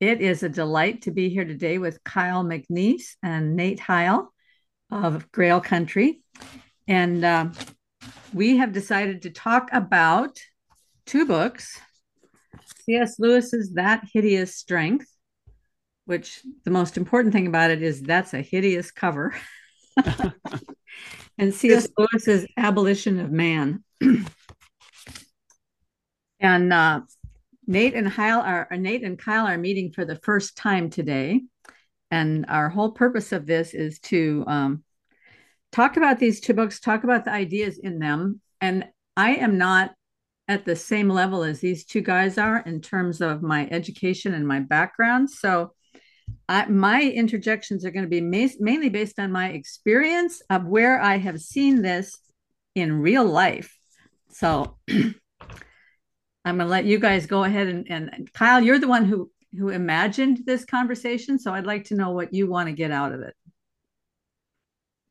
It is a delight to be here today with Kyle McNease and Nate Hile of Grail Country. And uh, we have decided to talk about two books C.S. Lewis's That Hideous Strength, which the most important thing about it is that's a hideous cover, and C.S. Lewis's Abolition of Man. and uh, Nate and Kyle are uh, Nate and Kyle are meeting for the first time today, and our whole purpose of this is to um, talk about these two books, talk about the ideas in them. And I am not at the same level as these two guys are in terms of my education and my background. So I, my interjections are going to be ma- mainly based on my experience of where I have seen this in real life. So I'm going to let you guys go ahead and, and Kyle, you're the one who who imagined this conversation, so I'd like to know what you want to get out of it.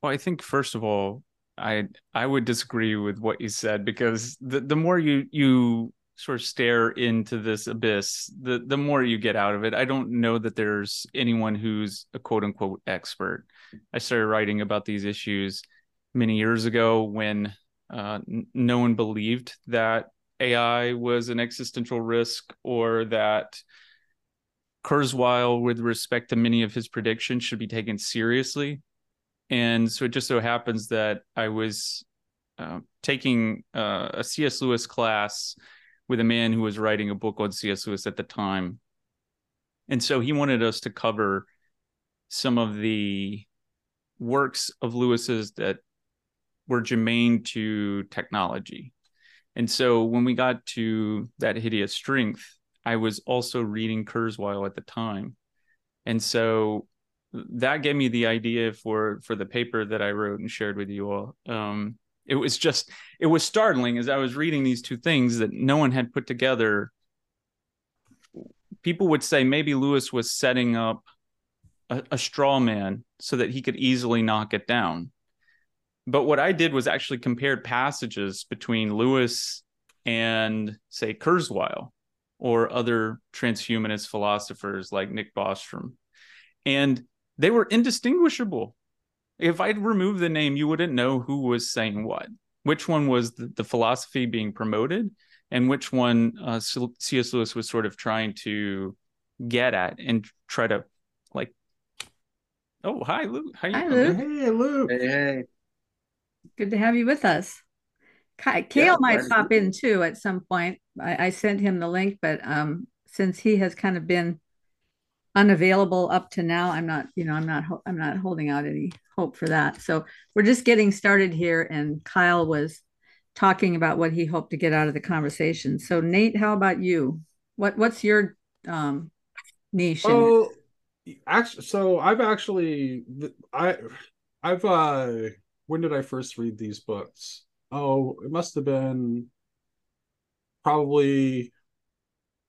Well, I think first of all, I I would disagree with what you said because the the more you you sort of stare into this abyss, the the more you get out of it. I don't know that there's anyone who's a quote unquote expert. I started writing about these issues many years ago when uh, no one believed that AI was an existential risk or that Kurzweil, with respect to many of his predictions, should be taken seriously. And so it just so happens that I was uh, taking uh, a C.S. Lewis class with a man who was writing a book on C.S. Lewis at the time. And so he wanted us to cover some of the works of Lewis's that were germane to technology. And so when we got to that hideous strength, I was also reading Kurzweil at the time. And so that gave me the idea for for the paper that I wrote and shared with you all. Um, it was just it was startling as I was reading these two things that no one had put together. People would say maybe Lewis was setting up a, a straw man so that he could easily knock it down. But what I did was actually compared passages between Lewis and say Kurzweil or other transhumanist philosophers like Nick Bostrom. And they were indistinguishable. If I'd removed the name, you wouldn't know who was saying what. Which one was the, the philosophy being promoted, and which one uh, C.S. Lewis was sort of trying to get at and try to like. Oh, hi, Luke. How you hi, Luke. Hey, Luke. Hey, hey. Good to have you with us. Kale yeah, might pop in too at some point. I, I, sent him the link, but um, since he has kind of been unavailable up to now i'm not you know i'm not i'm not holding out any hope for that so we're just getting started here and kyle was talking about what he hoped to get out of the conversation so nate how about you what what's your um niche oh actually so i've actually i i've uh when did i first read these books? Oh it must have been probably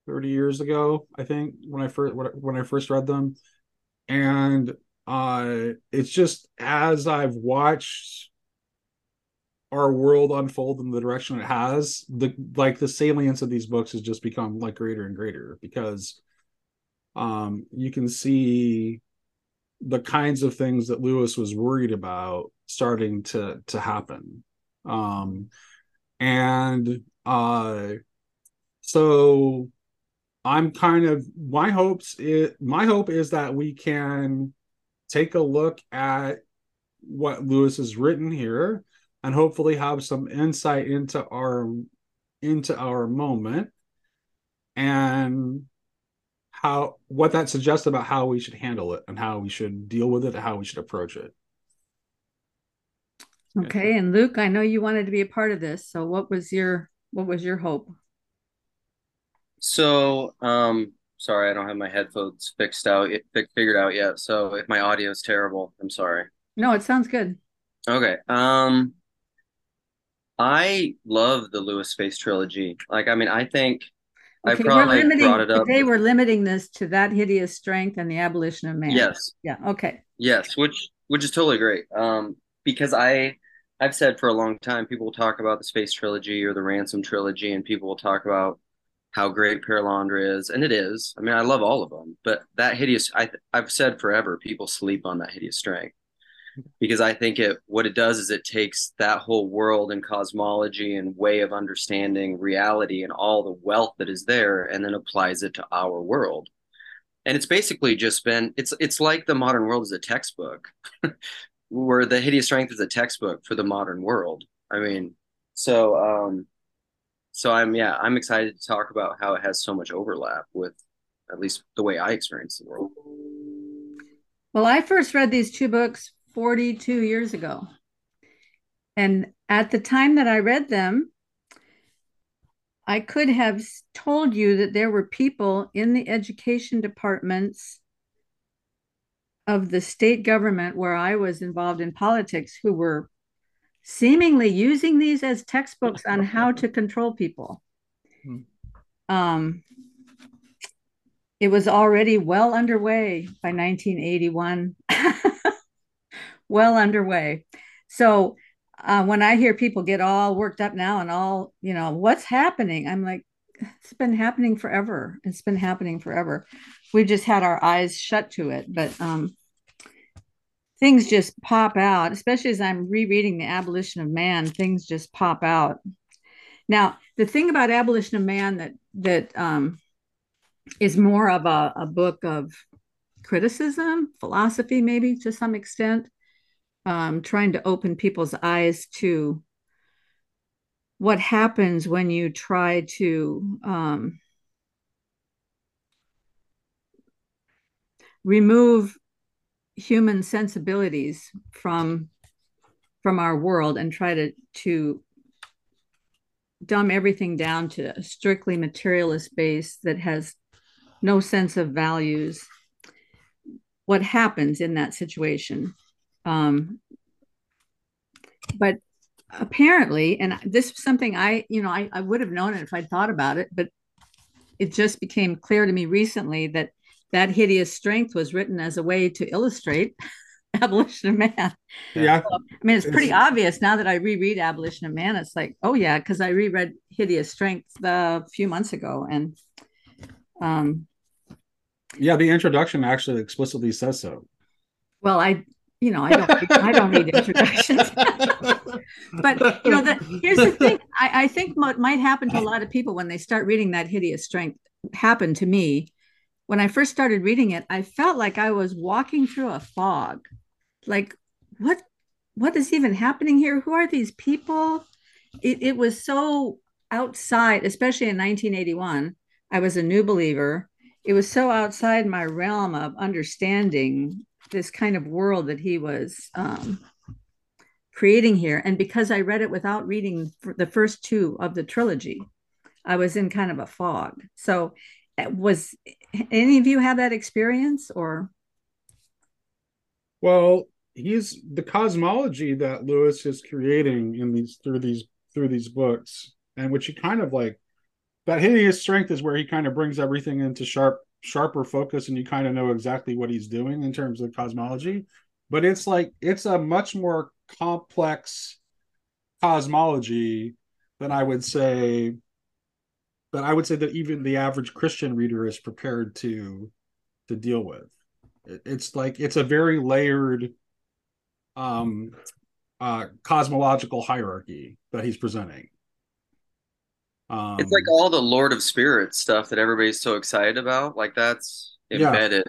30 years ago i think when i first when i first read them. And uh it's just as i've watched our world unfold in the direction it has the like the salience of these books has just become like greater and greater because um you can see the kinds of things that lewis was worried about starting to to happen. Um and uh so I'm kind of my hopes it my hope is that we can take a look at what Lewis has written here and hopefully have some insight into our into our moment. And how what that suggests about how we should handle it and how we should deal with it and how we should approach it. Okay, and Luke, I know you wanted to be a part of this. So what was your what was your hope? So, um, sorry, I don't have my headphones fixed out, it figured out yet. So if my audio is terrible, I'm sorry. No, it sounds good. Okay. Um, I love the Lewis Space trilogy. Like, I mean, I think okay, I probably we're limiting, brought it up. Today we're limiting this to that hideous strength and the abolition of man. Yes. Yeah. Okay. Yes, which which is totally great. Um, because I I've said for a long time, people will talk about the space trilogy or the ransom trilogy, and people will talk about how great Perelandra is, and it is. I mean, I love all of them, but that hideous. I I've said forever, people sleep on that hideous strength because I think it what it does is it takes that whole world and cosmology and way of understanding reality and all the wealth that is there, and then applies it to our world. And it's basically just been it's it's like the modern world is a textbook, where the hideous strength is a textbook for the modern world. I mean, so um, so I'm yeah, I'm excited to talk about how it has so much overlap with at least the way I experience the world. Well, I first read these two books 42 years ago. And at the time that I read them, I could have told you that there were people in the education departments of the state government where I was involved in politics who were seemingly using these as textbooks on how to control people. Hmm. Um, it was already well underway by 1981, well underway. So uh, when I hear people get all worked up now and all, you know, what's happening? I'm like, it's been happening forever. It's been happening forever. We just had our eyes shut to it, but um, things just pop out, especially as I'm rereading The Abolition of Man, things just pop out. Now, the thing about Abolition of Man that that um, is more of a, a book of criticism, philosophy, maybe to some extent, um, trying to open people's eyes to what happens when you try to um, remove human sensibilities from from our world and try to to dumb everything down to a strictly materialist base that has no sense of values what happens in that situation um, but apparently and this is something i you know I, I would have known it if i'd thought about it but it just became clear to me recently that that hideous strength was written as a way to illustrate abolition of man. Yeah. So, i mean it's pretty it's, obvious now that i reread abolition of man it's like oh yeah because i reread hideous strength a few months ago and um yeah the introduction actually explicitly says so. Well i you know i don't i don't need introductions but you know the, here's the thing I, I think what might happen to a lot of people when they start reading that hideous strength happened to me when I first started reading it, I felt like I was walking through a fog. Like, what what is even happening here? Who are these people? It, it was so outside, especially in 1981. I was a new believer. It was so outside my realm of understanding this kind of world that he was um, creating here. And because I read it without reading the first two of the trilogy, I was in kind of a fog. So was any of you have that experience or well he's the cosmology that lewis is creating in these through these through these books and which he kind of like that hideous strength is where he kind of brings everything into sharp sharper focus and you kind of know exactly what he's doing in terms of cosmology but it's like it's a much more complex cosmology than i would say that I would say that even the average Christian reader is prepared to to deal with. It's like it's a very layered um uh cosmological hierarchy that he's presenting. Um, it's like all the Lord of Spirits stuff that everybody's so excited about. Like that's embedded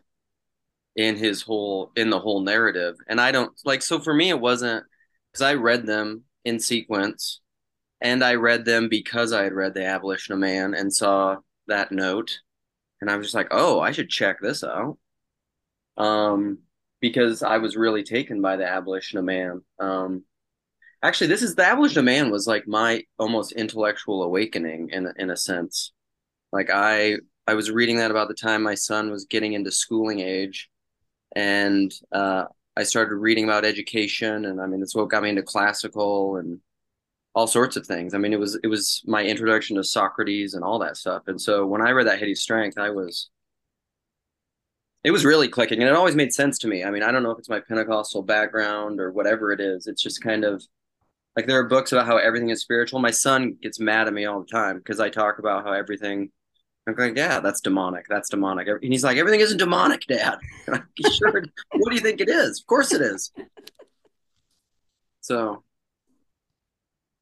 yeah. in his whole in the whole narrative. And I don't like so for me it wasn't because I read them in sequence and I read them because I had read The Abolition of Man and saw that note, and I was just like, oh, I should check this out. Um, because I was really taken by The Abolition of Man. Um, actually, this of Man was like my almost intellectual awakening in in a sense. Like I I was reading that about the time my son was getting into schooling age, and uh, I started reading about education, and I mean, that's what got me into classical and all sorts of things. I mean, it was it was my introduction to Socrates and all that stuff. And so when I read that Hideous Strength, I was it was really clicking and it always made sense to me. I mean, I don't know if it's my Pentecostal background or whatever it is. It's just kind of like there are books about how everything is spiritual. My son gets mad at me all the time because I talk about how everything I'm like, yeah, that's demonic. That's demonic. And he's like, everything isn't demonic, Dad. Like, sure. what do you think it is? Of course it is. So.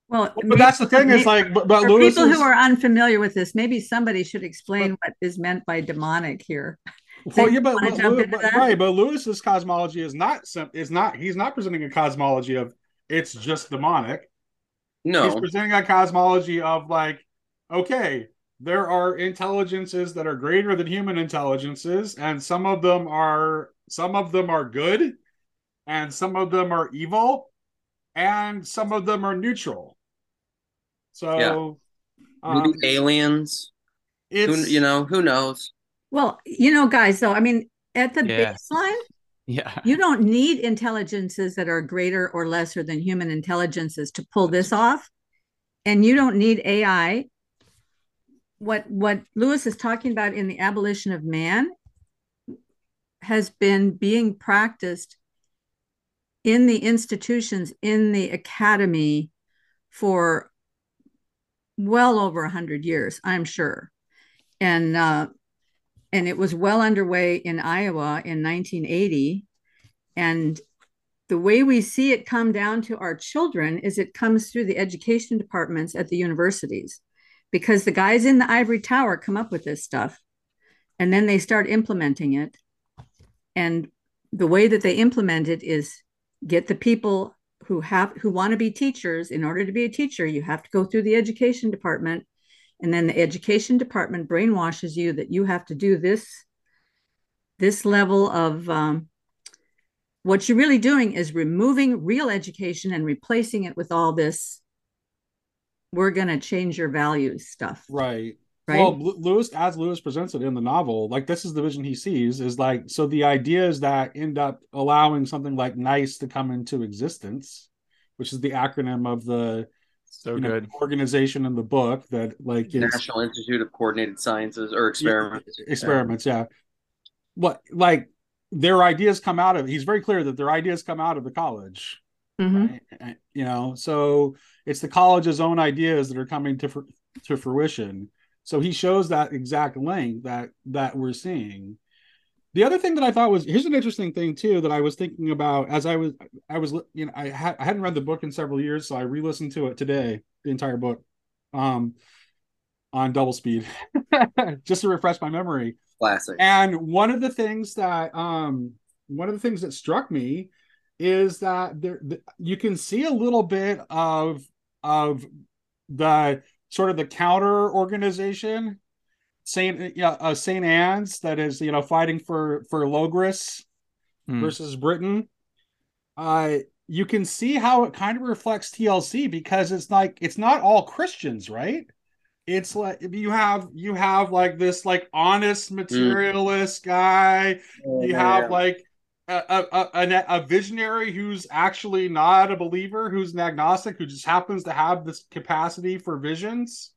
Well, but maybe, that's the thing. Maybe, is like, but, but Lewis people is, who are unfamiliar with this, maybe somebody should explain but, what is meant by demonic here. Well, yeah, but, but, but right, but Lewis's cosmology is not is not he's not presenting a cosmology of it's just demonic. No, he's presenting a cosmology of like, okay, there are intelligences that are greater than human intelligences, and some of them are some of them are good, and some of them are evil, and some of them are neutral. So, yeah. um, aliens. It's who, you know who knows. Well, you know, guys. Though I mean, at the yeah. baseline, yeah, you don't need intelligences that are greater or lesser than human intelligences to pull this off, and you don't need AI what what Lewis is talking about in the abolition of man has been being practiced in the institutions in the academy for well over 100 years i'm sure. And uh, and it was well underway in iowa in 1980 and the way we see it come down to our children is it comes through the education departments at the universities. Because the guys in the ivory tower come up with this stuff and then they start implementing it. And the way that they implement it is get the people who have who want to be teachers in order to be a teacher you have to go through the education department and then the education department brainwashes you that you have to do this this level of um, what you're really doing is removing real education and replacing it with all this we're going to change your values stuff. Right. Right. Well, Lewis, as Lewis presents it in the novel, like this is the vision he sees is like, so the ideas that end up allowing something like NICE to come into existence, which is the acronym of the so good know, organization in the book that like National Institute of Coordinated Sciences or experiments. Yeah, experiments, yeah. yeah. What like their ideas come out of he's very clear that their ideas come out of the college Mm-hmm. Right? You know, so it's the college's own ideas that are coming to to fruition. So he shows that exact link that that we're seeing. The other thing that I thought was here's an interesting thing too that I was thinking about as I was I was you know I had I hadn't read the book in several years, so I re-listened to it today, the entire book, um, on double speed, just to refresh my memory. Classic. And one of the things that um one of the things that struck me is that there you can see a little bit of of the sort of the counter organization Saint yeah, uh, Saint Anne's that is you know fighting for for Logres mm. versus Britain. Uh, you can see how it kind of reflects TLC because it's like it's not all Christians, right? It's like you have you have like this like honest hmm. materialist mm. guy. Oh, you have yeah. like a, a, a, visionary who's actually not a believer, who's an agnostic, who just happens to have this capacity for visions,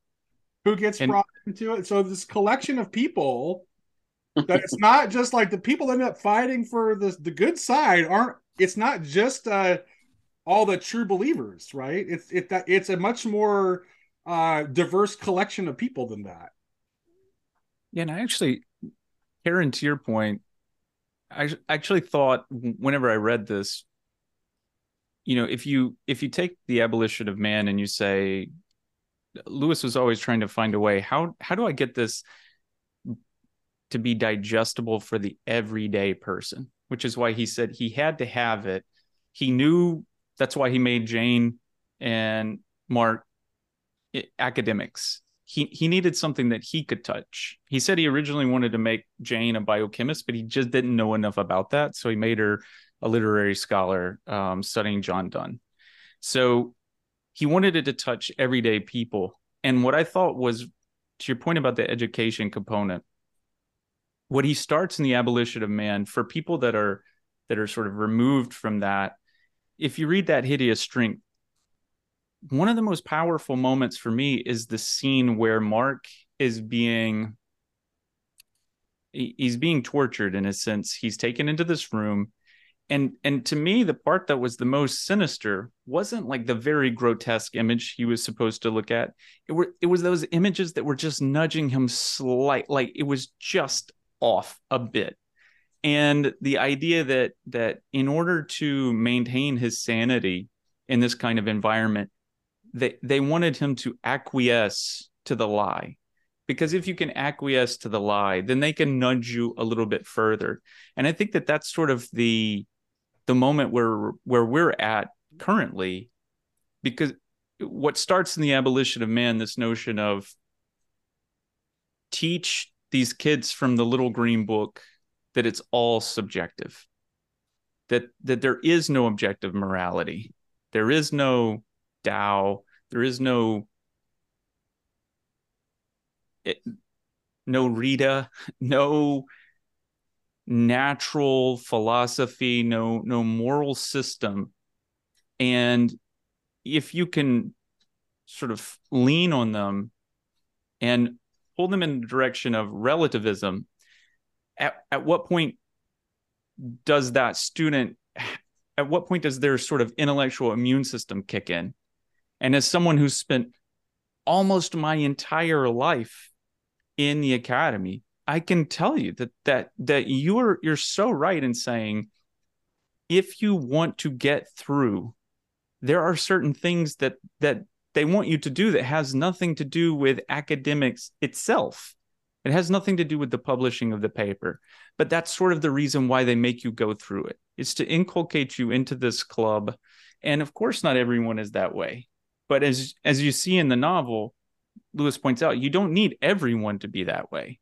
who gets and, brought into it. So this collection of people that it's not just like the people that end up fighting for the the good side aren't. It's not just uh, all the true believers, right? It's it that it's a much more uh, diverse collection of people than that. Yeah, and I actually, Karen, to your point, I actually thought whenever I read this, you know, if you if you take the abolition of man and you say Lewis was always trying to find a way how how do I get this to be digestible for the everyday person, which is why he said he had to have it. He knew that's why he made Jane and Mark academics he he needed something that he could touch. He said he originally wanted to make Jane a biochemist, but he just didn't know enough about that, so he made her a literary scholar um, studying John Donne. So he wanted it to touch everyday people. And what I thought was, to your point about the education component, what he starts in the abolition of man for people that are that are sort of removed from that. If you read that hideous strength, one of the most powerful moments for me is the scene where Mark is being he's being tortured in a sense. He's taken into this room and and to me the part that was the most sinister wasn't like the very grotesque image he was supposed to look at. It were it was those images that were just nudging him slight like it was just off a bit. And the idea that that in order to maintain his sanity in this kind of environment they they wanted him to acquiesce to the lie. Because if you can acquiesce to the lie then they can nudge you a little bit further. And i think that that's sort of the the moment where where we're at currently because what starts in the abolition of man this notion of teach these kids from the little green book that it's all subjective that that there is no objective morality there is no Tao there is no it, no Rta no natural philosophy, no no moral system. And if you can sort of lean on them and pull them in the direction of relativism, at, at what point does that student at what point does their sort of intellectual immune system kick in? And as someone who's spent almost my entire life in the academy, I can tell you that that that you're you're so right in saying if you want to get through, there are certain things that that they want you to do that has nothing to do with academics itself. It has nothing to do with the publishing of the paper. But that's sort of the reason why they make you go through it. It's to inculcate you into this club. And of course, not everyone is that way. But as as you see in the novel, Lewis points out, you don't need everyone to be that way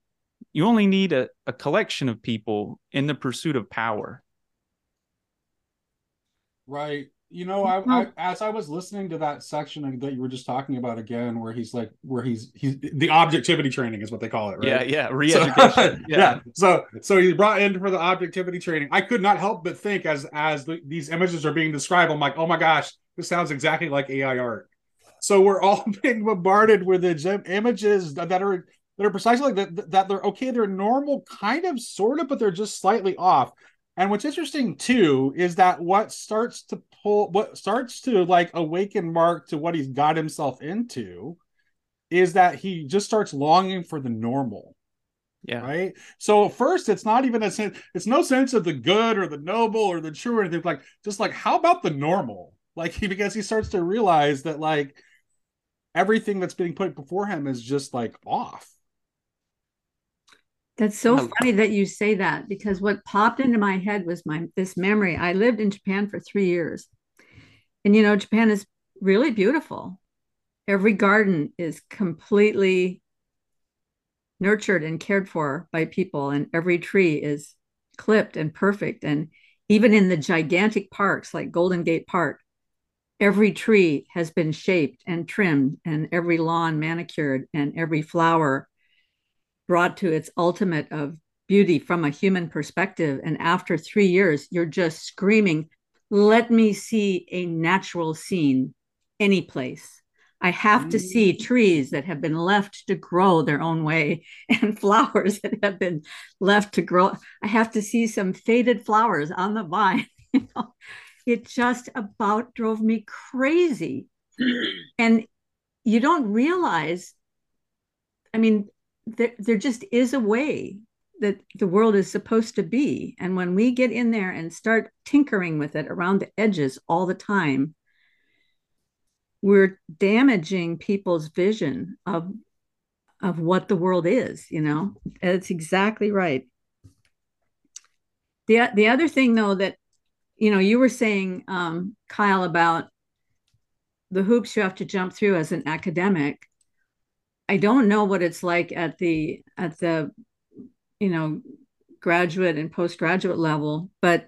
you only need a, a collection of people in the pursuit of power. Right. You know, I, I, as I was listening to that section that you were just talking about again, where he's like, where he's he's the objectivity training is what they call it, right? Yeah, yeah, re-education. So, yeah. yeah. So, so he's brought in for the objectivity training. I could not help but think as as the, these images are being described, I'm like, oh my gosh, this sounds exactly like AI art. So we're all being bombarded with the images that are that are precisely like that, that they're okay, they're normal, kind of, sort of, but they're just slightly off. And what's interesting too is that what starts to pull, what starts to like awaken Mark to what he's got himself into is that he just starts longing for the normal. Yeah. Right. So first, it's not even a sense, it's no sense of the good or the noble or the true or anything like just like, how about the normal? Like, he, because he starts to realize that like everything that's being put before him is just like off. That's so um, funny that you say that because what popped into my head was my this memory. I lived in Japan for three years. And you know, Japan is really beautiful. Every garden is completely nurtured and cared for by people, and every tree is clipped and perfect. And even in the gigantic parks like Golden Gate Park, every tree has been shaped and trimmed, and every lawn manicured, and every flower brought to its ultimate of beauty from a human perspective. And after three years, you're just screaming, let me see a natural scene any place. I have to see mm. trees that have been left to grow their own way and flowers that have been left to grow. I have to see some faded flowers on the vine. You know, it just about drove me crazy. And you don't realize, I mean, there, there just is a way that the world is supposed to be. And when we get in there and start tinkering with it around the edges all the time, we're damaging people's vision of of what the world is, you know. It's exactly right. The the other thing though that you know, you were saying um, Kyle about the hoops you have to jump through as an academic I don't know what it's like at the at the you know graduate and postgraduate level, but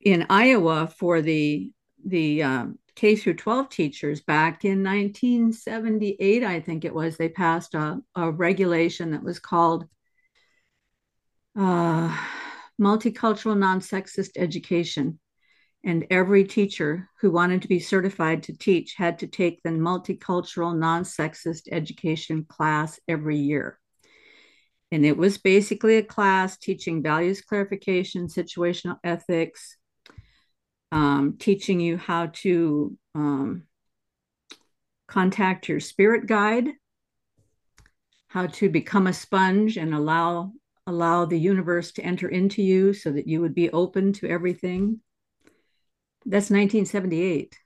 in Iowa for the the um, K through 12 teachers back in 1978, I think it was, they passed a, a regulation that was called uh, multicultural non-sexist education and every teacher who wanted to be certified to teach had to take the multicultural non-sexist education class every year and it was basically a class teaching values clarification, situational ethics, um, teaching you how to um, contact your spirit guide, how to become a sponge and allow allow the universe to enter into you so that you would be open to everything. That's 1978.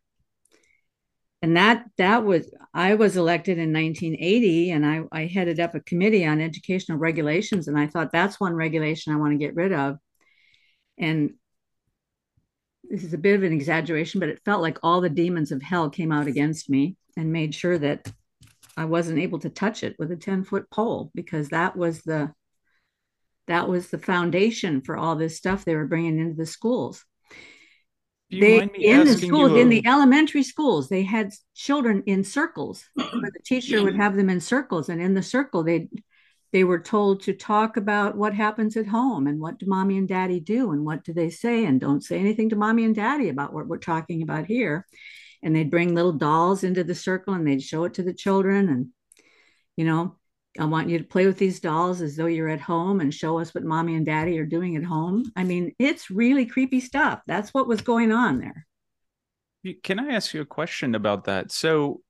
And that that was I was elected in 1980 and I, I headed up a committee on educational regulations and I thought that's one regulation I want to get rid of. And this is a bit of an exaggeration, but it felt like all the demons of hell came out against me and made sure that I wasn't able to touch it with a 10 foot pole because that was the that was the foundation for all this stuff they were bringing into the schools. They in the schools, in the elementary schools, they had children in circles. where the teacher would have them in circles, and in the circle, they they were told to talk about what happens at home and what do mommy and daddy do and what do they say and don't say anything to mommy and daddy about what we're talking about here and they'd bring little dolls into the circle and they'd show it to the children and you know i want you to play with these dolls as though you're at home and show us what mommy and daddy are doing at home. I mean it's really creepy stuff. That's what was going on there. Can i ask you a question about that? So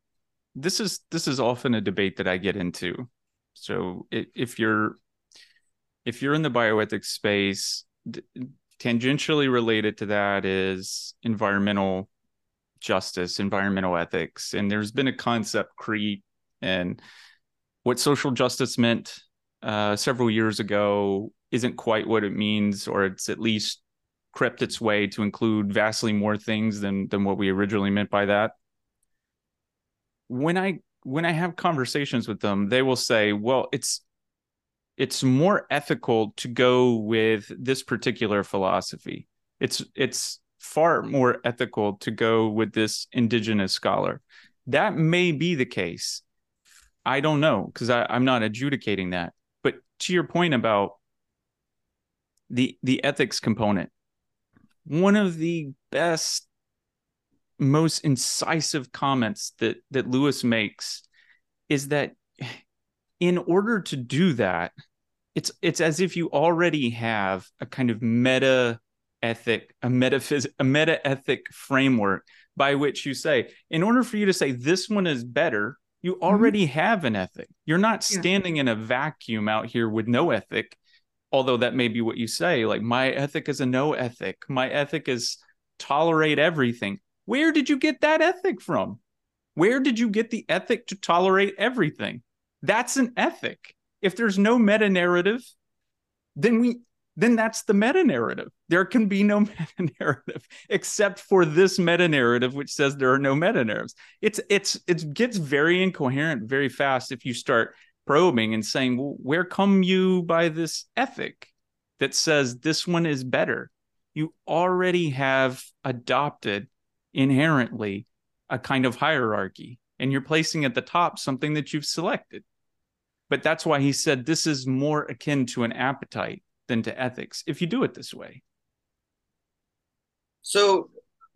this is this is often a debate that i get into. So if you're if you're in the bioethics space tangentially related to that is environmental justice, environmental ethics, and there's been a concept creep and what social justice meant uh, several years ago isn't quite what it means, or it's at least crept its way to include vastly more things than than what we originally meant by that. When I when I have conversations with them, they will say, "Well, it's it's more ethical to go with this particular philosophy. It's it's far more ethical to go with this indigenous scholar. That may be the case. I don't know because I'm not adjudicating that. But to your point about the the ethics component, one of the best, most incisive comments that that Lewis makes is that in order to do that, it's it's as if you already have a kind of meta ethic, a metaphys, a meta ethic framework by which you say, in order for you to say this one is better, you mm-hmm. already mm-hmm. have an ethic. You're not standing yeah. in a vacuum out here with no ethic, although that may be what you say. Like, my ethic is a no ethic. My ethic is tolerate everything. Where did you get that ethic from? Where did you get the ethic to tolerate everything? That's an ethic. If there's no meta narrative, then we then that's the meta narrative. There can be no meta narrative except for this meta narrative, which says there are no meta narratives. It's it's it gets very incoherent very fast if you start probing and saying, well, where come you by this ethic that says this one is better? You already have adopted inherently a kind of hierarchy, and you're placing at the top something that you've selected. But that's why he said this is more akin to an appetite than to ethics if you do it this way. So,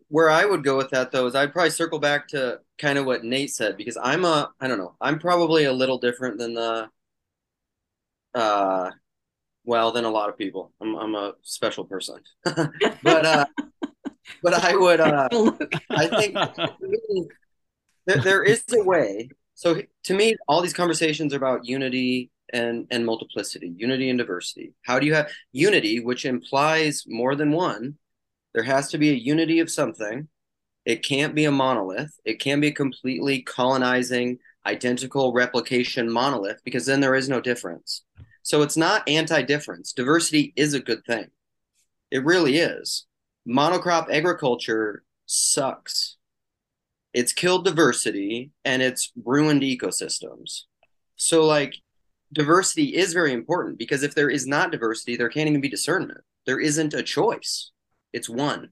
where I would go with that though is I'd probably circle back to kind of what Nate said because I'm a I don't know I'm probably a little different than the uh well than a lot of people. I'm I'm a special person. But uh but I would uh I think there, there is a way. So to me all these conversations are about unity and and multiplicity unity and diversity. How do you have unity which implies more than one there has to be a unity of something. It can't be a monolith. It can't be a completely colonizing identical replication monolith because then there is no difference. So it's not anti-difference. Diversity is a good thing. It really is. Monocrop agriculture sucks. It's killed diversity and it's ruined ecosystems. So like diversity is very important because if there is not diversity, there can't even be discernment. There isn't a choice. It's one.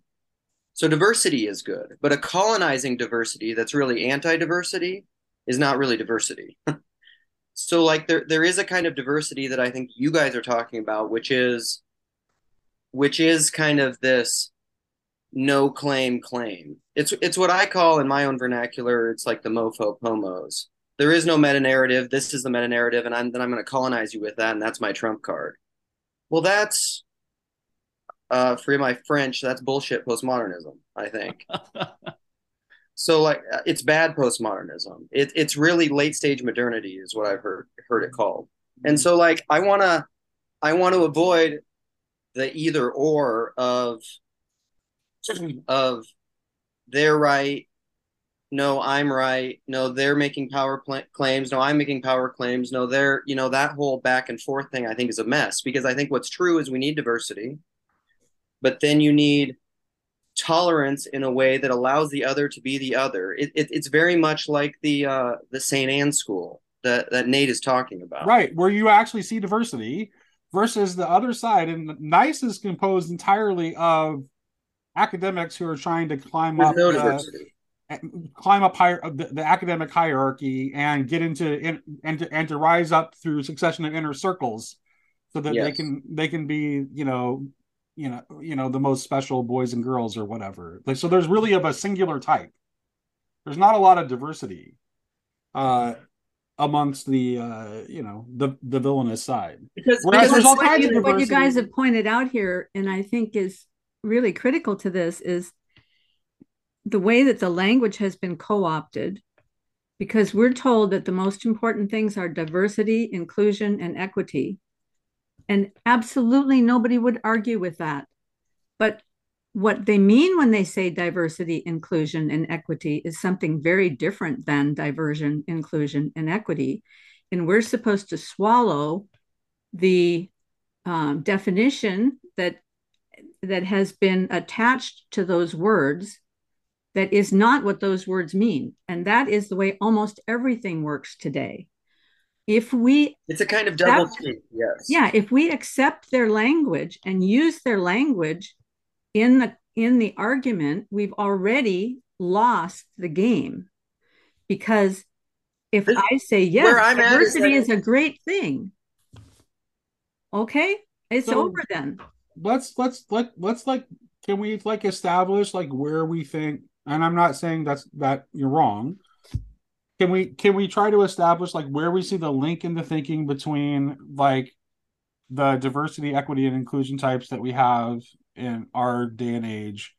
So diversity is good, but a colonizing diversity that's really anti-diversity is not really diversity. so like there there is a kind of diversity that I think you guys are talking about, which is which is kind of this no claim claim. It's it's what I call in my own vernacular, it's like the mofo pomos there is no meta narrative. This is the meta narrative, and I'm, then I'm going to colonize you with that, and that's my trump card. Well, that's uh, for my French. That's bullshit postmodernism. I think. so like, uh, it's bad postmodernism. It, it's really late stage modernity, is what I've heard heard it called. And so like, I wanna I want to avoid the either or of of they're right no i'm right. No they're making power pl- claims. No i'm making power claims. No they're you know that whole back and forth thing i think is a mess because i think what's true is we need diversity but then you need tolerance in a way that allows the other to be the other. It, it, it's very much like the uh the st anne school that that nate is talking about. Right where you actually see diversity versus the other side and nice is composed entirely of academics who are trying to climb There's up no the, climb up higher the, the, academic hierarchy and get into in, and to, and to rise up through succession of inner circles so that yes. they can they can be you know you know you know the most special boys and girls or whatever. Like so there's really of a singular type. There's not a lot of diversity uh amongst the uh you know the the villainous side. Because, Whereas because there's all kinds of what you guys have pointed out here and i think is really critical to this is the way that the language has been co opted, because we're told that the most important things are diversity, inclusion, and equity. And absolutely nobody would argue with that. But what they mean when they say diversity, inclusion, and equity is something very different than diversion, inclusion, and equity. And we're supposed to swallow the um, definition that that has been attached to those words that is not what those words mean. And that is the way almost everything works today. If we it's a kind of double speak, yes. Yeah, if we accept their language and use their language in the in the argument, we've already lost the game. Because if this, I say yes, diversity is, is, a great thing. Okay, it's so over then. Let's let's let let's like can we like establish like where we think and I'm not saying that's that you're wrong. Can we can we try to establish like where we see the link in the thinking between like the diversity, equity, and inclusion types that we have in our day and age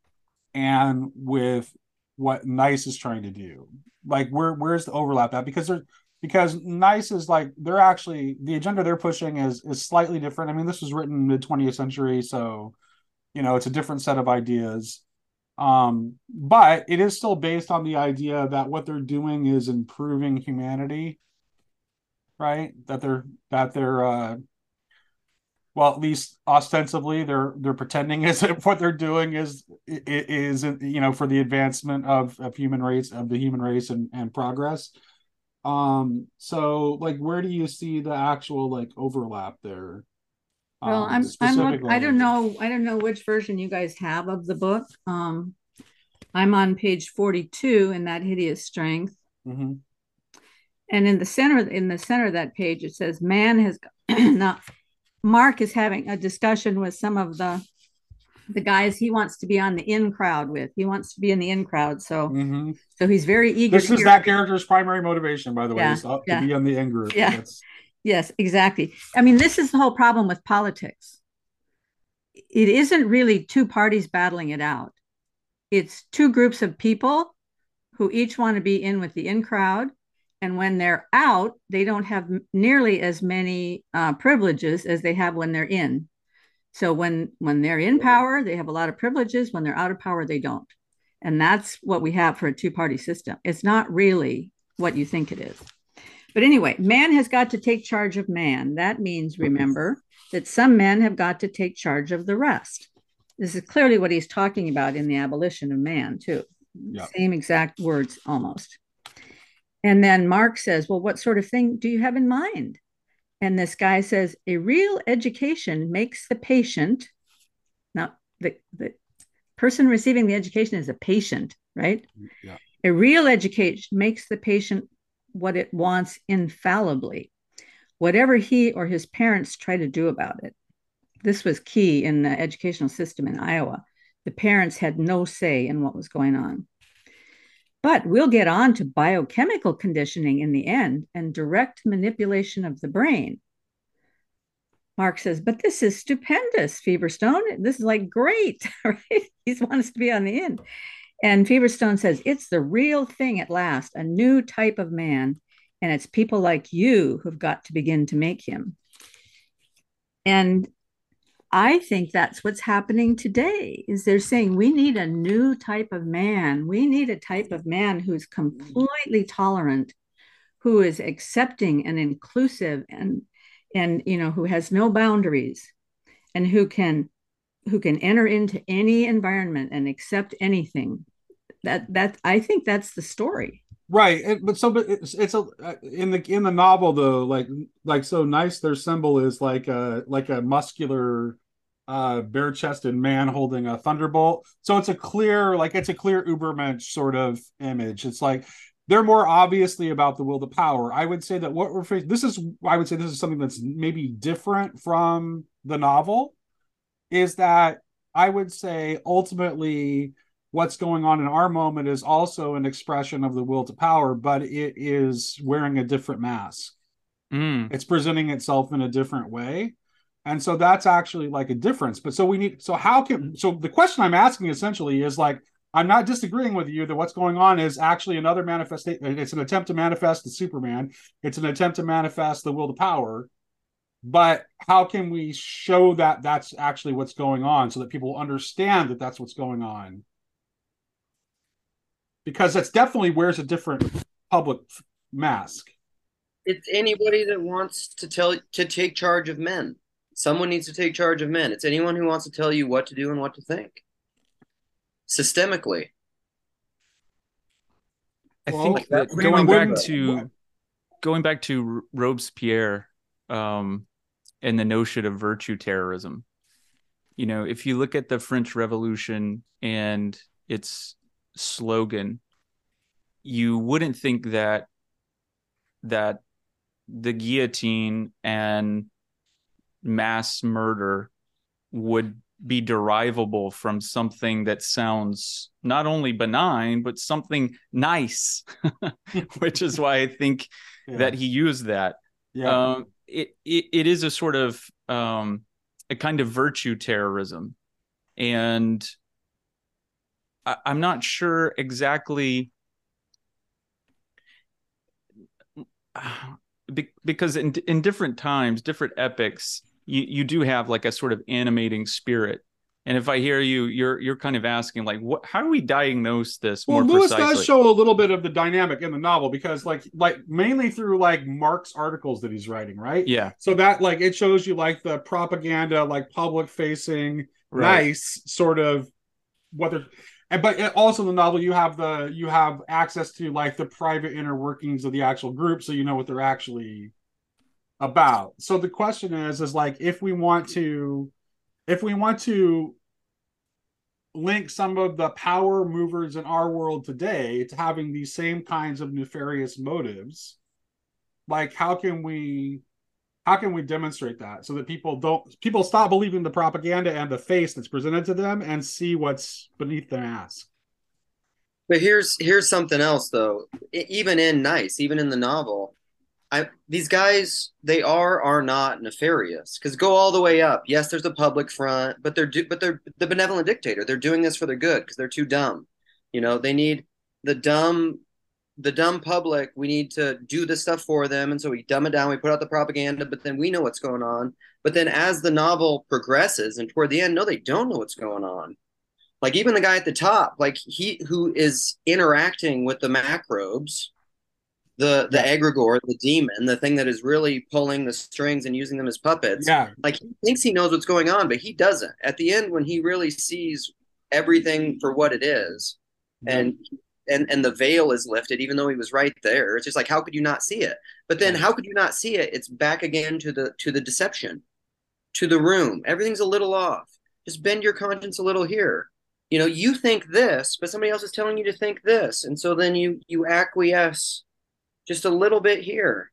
and with what nice is trying to do? Like where where's the overlap at? Because they're because nice is like they're actually the agenda they're pushing is is slightly different. I mean this was written mid 20th century so you know it's a different set of ideas um, but it is still based on the idea that what they're doing is improving humanity, right? That they're that they're uh, well, at least ostensibly, they're they're pretending is what they're doing is is you know for the advancement of of human race of the human race and and progress. Um, so like, where do you see the actual like overlap there? Well, um, I'm, I'm I don't know I don't know which version you guys have of the book. Um, I'm on page 42 in that hideous strength. Mm-hmm. And in the center in the center of that page it says man has now Mark is having a discussion with some of the the guys he wants to be on the in crowd with. He wants to be in the in crowd. So mm-hmm. so he's very eager. This is that character's primary motivation, by the way, yeah, is yeah. to be on the in group. Yeah. That's... Yes, exactly. I mean, this is the whole problem with politics. It isn't really two parties battling it out. It's two groups of people who each want to be in with the in crowd. And when they're out, they don't have nearly as many uh, privileges as they have when they're in. So when when they're in power, they have a lot of privileges. When they're out of power, they don't. And that's what we have for a two party system. It's not really what you think it is. But anyway, man has got to take charge of man. That means, remember, that some men have got to take charge of the rest. This is clearly what he's talking about in the abolition of man, too. Yeah. Same exact words almost. And then Mark says, Well, what sort of thing do you have in mind? And this guy says, A real education makes the patient. Now, the, the person receiving the education is a patient, right? Yeah. A real education makes the patient what it wants infallibly, whatever he or his parents try to do about it. This was key in the educational system in Iowa. The parents had no say in what was going on. But we'll get on to biochemical conditioning in the end and direct manipulation of the brain. Mark says, but this is stupendous, Feverstone. This is like great, right? He wants to be on the end. And Feverstone says, it's the real thing at last, a new type of man. And it's people like you who've got to begin to make him. And I think that's what's happening today is they're saying we need a new type of man. We need a type of man who's completely tolerant, who is accepting and inclusive and and you know who has no boundaries and who can who can enter into any environment and accept anything that that i think that's the story. Right but so but it's, it's a uh, in the in the novel though like like so NICE their symbol is like a like a muscular uh bare-chested man holding a thunderbolt. So it's a clear like it's a clear ubermensch sort of image. It's like they're more obviously about the will to power. I would say that what we're facing, this is, I would say this is something that's maybe different from the novel, is that I would say ultimately what's going on in our moment is also an expression of the will to power, but it is wearing a different mask. Mm. It's presenting itself in a different way. And so that's actually like a difference. But so we need, so how can, so the question I'm asking essentially is like, I'm not disagreeing with you that what's going on is actually another manifestation. It's an attempt to manifest the Superman. It's an attempt to manifest the will to power. But how can we show that that's actually what's going on so that people understand that that's what's going on? Because that's definitely wears a different public mask. It's anybody that wants to tell to take charge of men. Someone needs to take charge of men. It's anyone who wants to tell you what to do and what to think systemically. I well, think that going back to going back to Robespierre um, and the notion of virtue terrorism. You know, if you look at the French Revolution and its slogan, you wouldn't think that that the guillotine and mass murder would be derivable from something that sounds not only benign but something nice which is why i think yeah. that he used that yeah. Um, it, it it is a sort of um, a kind of virtue terrorism and I, i'm not sure exactly because in in different times different epics you you do have like a sort of animating spirit and if I hear you, you're you're kind of asking like, what? How do we diagnose this? Well, Lewis precisely? does show a little bit of the dynamic in the novel because, like, like mainly through like Mark's articles that he's writing, right? Yeah. So that like it shows you like the propaganda, like public facing, right. NICE sort of what they're. And, but also in the novel, you have the you have access to like the private inner workings of the actual group, so you know what they're actually about. So the question is, is like if we want to, if we want to link some of the power movers in our world today to having these same kinds of nefarious motives, like how can we how can we demonstrate that so that people don't people stop believing the propaganda and the face that's presented to them and see what's beneath the mask but here's here's something else though even in NICE even in the novel I, these guys they are are not nefarious because go all the way up. Yes, there's a public front, but they're do, but they're the benevolent dictator. They're doing this for their good because they're too dumb. You know, they need the dumb the dumb public. We need to do this stuff for them, and so we dumb it down. We put out the propaganda, but then we know what's going on. But then as the novel progresses and toward the end, no, they don't know what's going on. Like even the guy at the top, like he who is interacting with the macrobes the the yeah. egregore, the demon, the thing that is really pulling the strings and using them as puppets. Yeah. Like he thinks he knows what's going on, but he doesn't. At the end, when he really sees everything for what it is, and and and the veil is lifted, even though he was right there, it's just like how could you not see it? But then how could you not see it? It's back again to the to the deception, to the room. Everything's a little off. Just bend your conscience a little here you know you think this but somebody else is telling you to think this and so then you you acquiesce just a little bit here.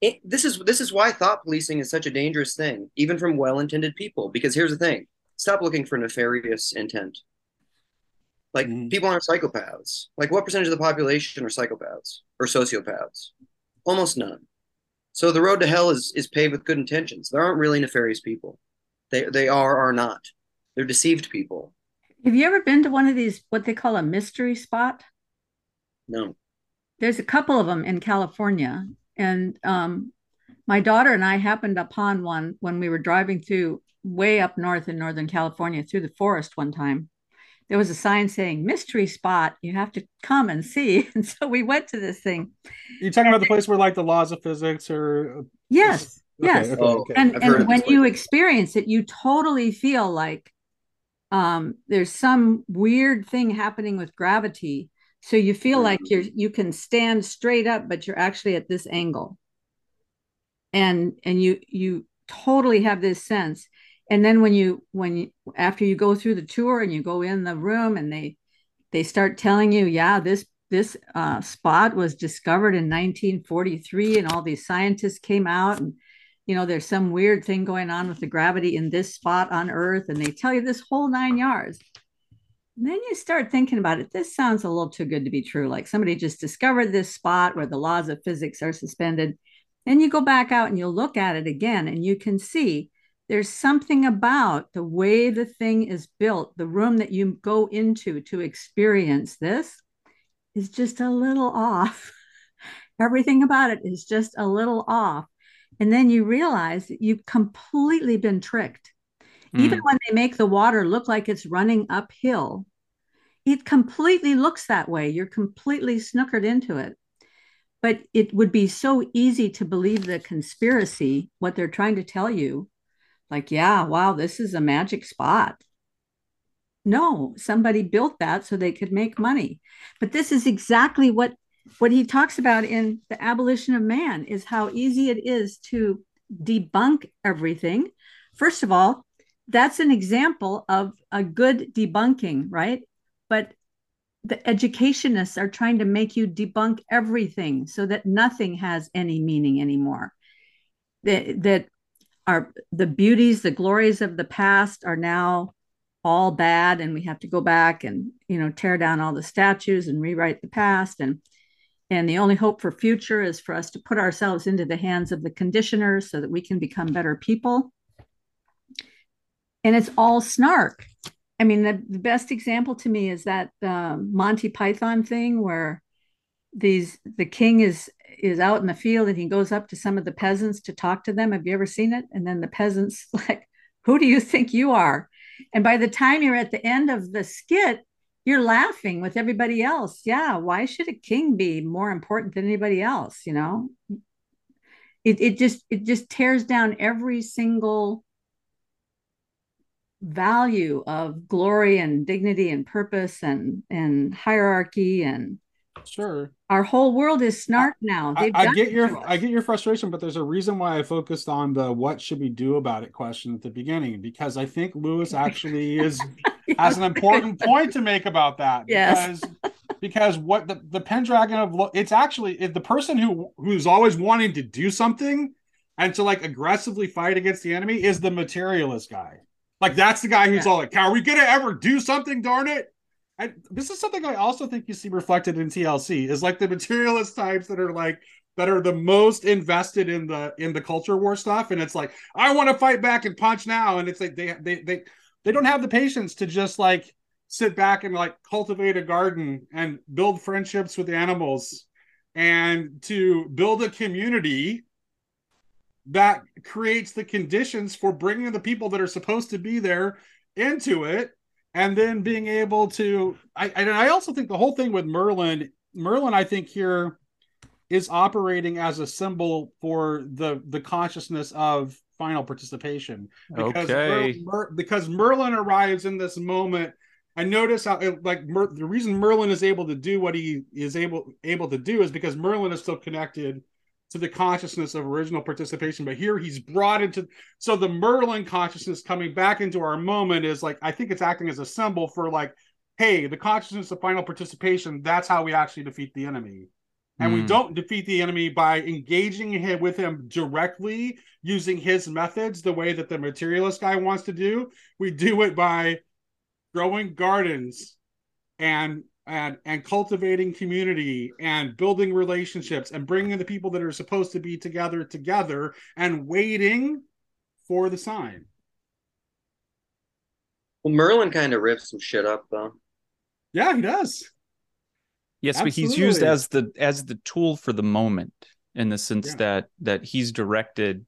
It, this is this is why thought policing is such a dangerous thing, even from well-intended people. Because here's the thing: stop looking for nefarious intent. Like mm-hmm. people aren't psychopaths. Like what percentage of the population are psychopaths or sociopaths? Almost none. So the road to hell is is paved with good intentions. There aren't really nefarious people. They they are are not. They're deceived people. Have you ever been to one of these what they call a mystery spot? No. There's a couple of them in California, and um, my daughter and I happened upon one when we were driving through way up north in Northern California through the forest one time. There was a sign saying mystery spot. You have to come and see. And so we went to this thing. You're talking about the place where like the laws of physics or yes, okay, yes. Okay, okay. And and when you experience it, you totally feel like um, there's some weird thing happening with gravity. So you feel mm-hmm. like you're you can stand straight up, but you're actually at this angle. And and you you totally have this sense and then when you when you after you go through the tour and you go in the room and they they start telling you yeah this this uh, spot was discovered in 1943 and all these scientists came out and you know there's some weird thing going on with the gravity in this spot on earth and they tell you this whole nine yards. And then you start thinking about it. This sounds a little too good to be true. Like somebody just discovered this spot where the laws of physics are suspended. And you go back out and you look at it again and you can see there's something about the way the thing is built, the room that you go into to experience this is just a little off. Everything about it is just a little off. And then you realize that you've completely been tricked. Mm. Even when they make the water look like it's running uphill, it completely looks that way. You're completely snookered into it. But it would be so easy to believe the conspiracy, what they're trying to tell you, like, yeah, wow, this is a magic spot. No, somebody built that so they could make money. But this is exactly what what he talks about in the abolition of man is how easy it is to debunk everything. First of all, that's an example of a good debunking, right? But the educationists are trying to make you debunk everything so that nothing has any meaning anymore. That, that our the beauties, the glories of the past are now all bad and we have to go back and you know tear down all the statues and rewrite the past. And and the only hope for future is for us to put ourselves into the hands of the conditioners so that we can become better people. And it's all snark. I mean the, the best example to me is that uh, monty python thing where these the king is is out in the field and he goes up to some of the peasants to talk to them. Have you ever seen it? And then the peasants like, "Who do you think you are?" And by the time you're at the end of the skit, you're laughing with everybody else. Yeah, why should a king be more important than anybody else? You know, it it just it just tears down every single value of glory and dignity and purpose and and hierarchy and Sure. Our whole world is snark now. I, I get your I get your frustration, but there's a reason why I focused on the what should we do about it question at the beginning because I think Lewis actually is has an important point to make about that. Yes. Because because what the, the Pendragon of it's actually the person who who's always wanting to do something and to like aggressively fight against the enemy is the materialist guy. Like that's the guy who's yeah. all like, "Are we gonna ever do something? Darn it!" This is something I also think you see reflected in TLC is like the materialist types that are like that are the most invested in the in the culture war stuff, and it's like I want to fight back and punch now, and it's like they they they they don't have the patience to just like sit back and like cultivate a garden and build friendships with animals and to build a community that creates the conditions for bringing the people that are supposed to be there into it and then being able to I and I also think the whole thing with Merlin Merlin I think here is operating as a symbol for the the consciousness of final participation because okay. Mer, Mer, because Merlin arrives in this moment I notice how like Mer, the reason Merlin is able to do what he is able able to do is because Merlin is still connected to the consciousness of original participation. But here he's brought into so the Merlin consciousness coming back into our moment is like I think it's acting as a symbol for like, hey, the consciousness of final participation. That's how we actually defeat the enemy. And mm. we hmm. don't defeat the enemy by engaging him with him directly using his methods the way that the materialist guy wants to do. We do it by growing gardens and and and cultivating community and building relationships and bringing the people that are supposed to be together together and waiting for the sign. Well, Merlin kind of rips some shit up though. Yeah, he does. Yes, Absolutely. but he's used as the as the tool for the moment in the sense yeah. that that he's directed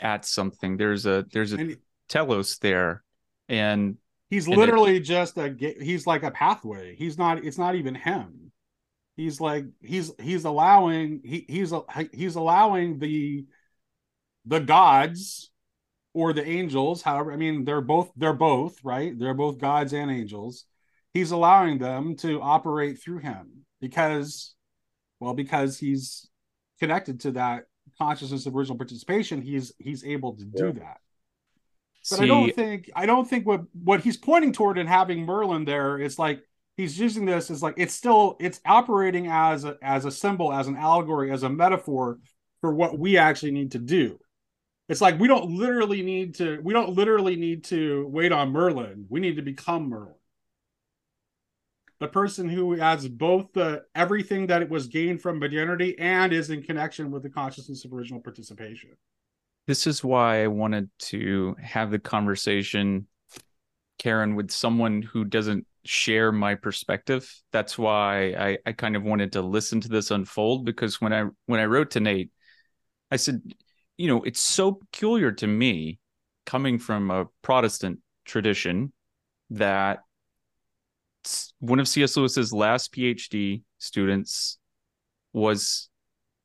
at something. There's a there's a and telos there, and he's and literally it, just a he's like a pathway. He's not. It's not even him. He's like he's he's allowing he he's he's allowing the the gods or the angels however i mean they're both they're both right they're both gods and angels he's allowing them to operate through him because well because he's connected to that consciousness of original participation he's he's able to do that but See, i don't think i don't think what what he's pointing toward in having merlin there is like he's using this as like it's still it's operating as a as a symbol as an allegory as a metaphor for what we actually need to do it's like we don't literally need to we don't literally need to wait on Merlin. We need to become Merlin. The person who has both the everything that it was gained from modernity and is in connection with the consciousness of original participation. This is why I wanted to have the conversation, Karen, with someone who doesn't share my perspective. That's why I, I kind of wanted to listen to this unfold because when I when I wrote to Nate, I said, you know, it's so peculiar to me coming from a Protestant tradition that one of C.S. Lewis's last PhD students was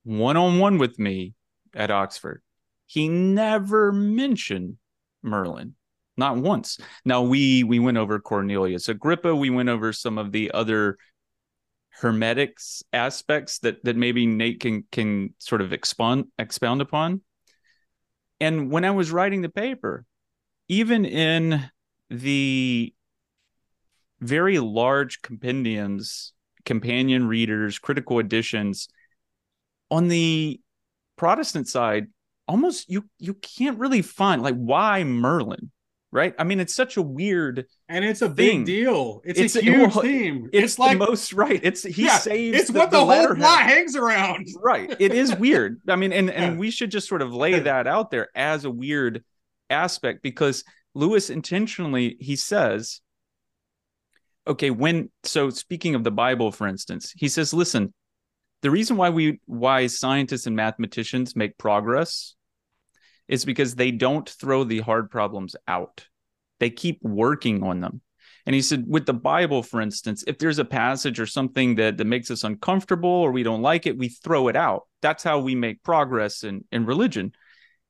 one on one with me at Oxford. He never mentioned Merlin, not once. Now we we went over Cornelius Agrippa. We went over some of the other hermetics aspects that that maybe Nate can can sort of expound expound upon. And when I was writing the paper, even in the very large compendiums, companion readers, critical editions, on the Protestant side, almost you you can't really find like why Merlin, right? I mean, it's such a weird and it's a big deal. It's, it's a huge well, theme. It's, it's like most right. It's he yeah, saves. It's the, what the, the whole plot hangs around. Right. It is weird. I mean, and and we should just sort of lay that out there as a weird aspect because Lewis intentionally he says, okay, when so speaking of the Bible, for instance, he says, listen, the reason why we why scientists and mathematicians make progress is because they don't throw the hard problems out. They keep working on them. And he said, with the Bible, for instance, if there's a passage or something that, that makes us uncomfortable or we don't like it, we throw it out. That's how we make progress in, in religion.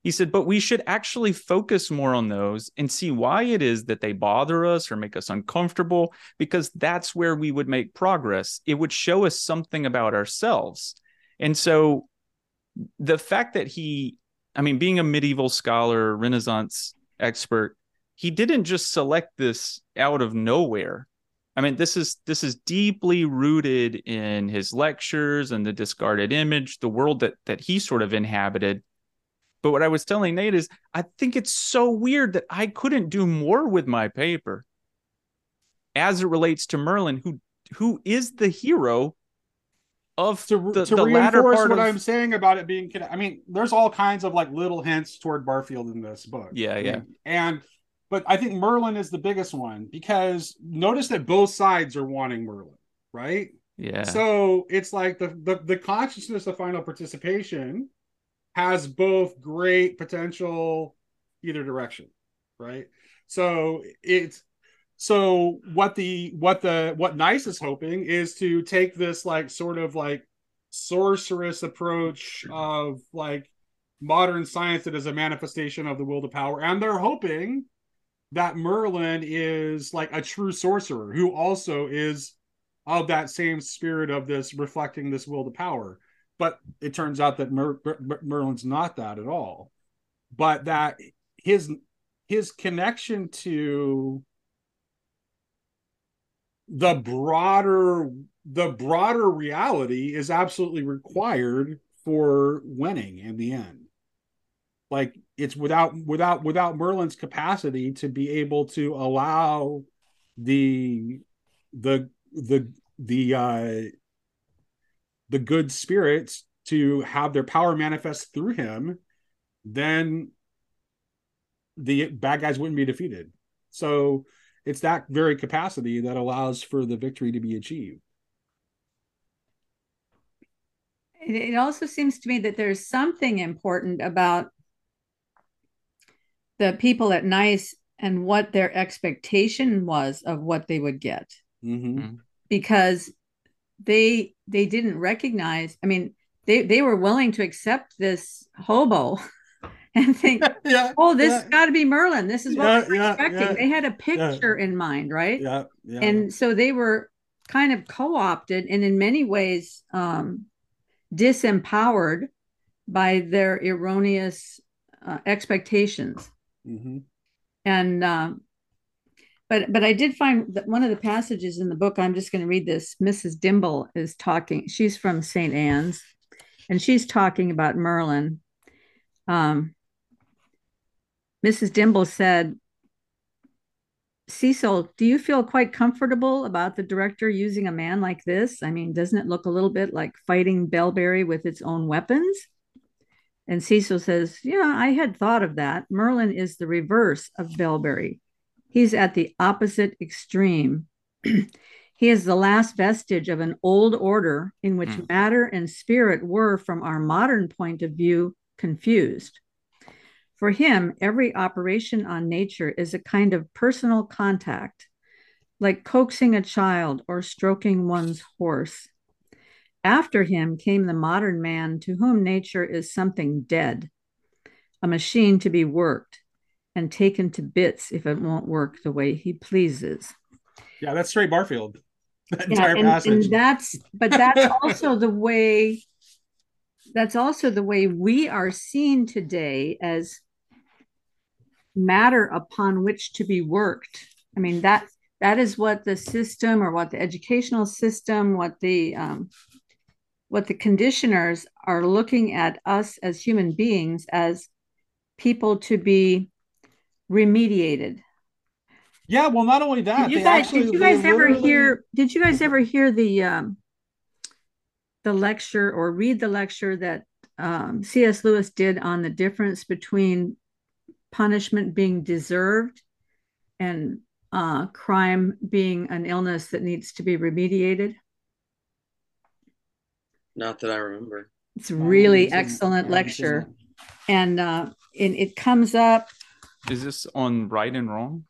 He said, but we should actually focus more on those and see why it is that they bother us or make us uncomfortable, because that's where we would make progress. It would show us something about ourselves. And so the fact that he I mean, being a medieval scholar, Renaissance expert, he didn't just select this out of nowhere. I mean, this is this is deeply rooted in his lectures and the discarded image, the world that that he sort of inhabited. But what I was telling Nate is, I think it's so weird that I couldn't do more with my paper as it relates to Merlin, who who is the hero of to, the, to the reinforce what of... I'm saying about it being. I mean, there's all kinds of like little hints toward Barfield in this book. Yeah, yeah. And, and but I think Merlin is the biggest one because notice that both sides are wanting Merlin, right? Yeah. So it's like the the, the consciousness of final participation has both great potential either direction, right? So it's so what the what the what NICE is hoping is to take this like sort of like sorceress approach of like modern science that is a manifestation of the will to power. And they're hoping that merlin is like a true sorcerer who also is of that same spirit of this reflecting this will to power. But it turns out that Mer- Mer- merlin's not that at all. But that his his connection to the broader the broader reality is absolutely required for winning in the end like it's without without without merlin's capacity to be able to allow the the the the uh the good spirits to have their power manifest through him, then the bad guys wouldn't be defeated. So it's that very capacity that allows for the victory to be achieved. It also seems to me that there's something important about the people at NICE and what their expectation was of what they would get. Mm-hmm. Mm-hmm. Because they they didn't recognize, I mean, they, they were willing to accept this hobo and think, yeah, oh, this yeah. got to be Merlin. This is what Yeah, we're yeah, expecting. They had a picture in mind, right? Yeah, yeah. And so they were kind of co-opted and in many ways um, disempowered by their erroneous uh, expectations. hmm And um, but but I did find that one of the passages in the book. I'm just going to read this. Mrs. Dimble is talking. She's from St. Anne's, and she's talking about Merlin. Um, Mrs. Dimble said, Cecil, do you feel quite comfortable about the director using a man like this? I mean, doesn't it look a little bit like fighting Belbury with its own weapons? And Cecil says, Yeah, I had thought of that. Merlin is the reverse of Belbury. He's at the opposite extreme. he is the last vestige of an old order in which Hmm. matter and spirit were, from our modern point of view, confused. For him, every operation on nature is a kind of personal contact, like coaxing a child or stroking one's horse. After him came the modern man to whom nature is something dead, a machine to be worked and taken to bits if it won't work the way he pleases. Yeah, that's straight Barfield. That Yeah, entire and, passage. and that's but that's also the way that's also the way we are seen today as matter upon which to be worked. I mean that that is what the system or what the educational system, what the um, what the conditioners are looking at us as human beings as people to be remediated. yeah, well, not only that, Did you guys did you guys ever literally- hear did you guys ever hear the um the lecture or read the lecture that um, C.S. Lewis did on the difference between punishment being deserved and uh, crime being an illness that needs to be remediated? Not that I remember. It's really Um, excellent um, lecture, and uh, and it comes up. Is this on right and wrong,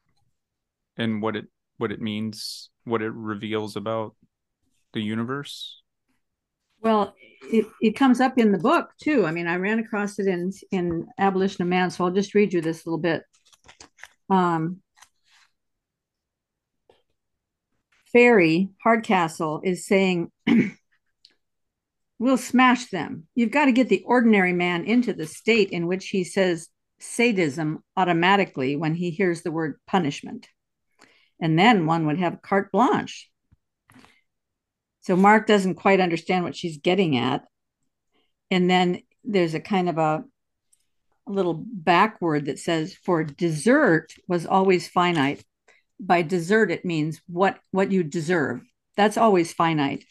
and what it what it means, what it reveals about the universe? Well, it, it comes up in the book too. I mean, I ran across it in in Abolition of Man, so I'll just read you this little bit. Um, Fairy Hardcastle is saying, "We'll smash them. You've got to get the ordinary man into the state in which he says sadism automatically when he hears the word punishment, and then one would have carte blanche." So Mark doesn't quite understand what she's getting at. And then there's a kind of a, a little backward that says, for desert was always finite. By desert, it means what, what you deserve. That's always finite.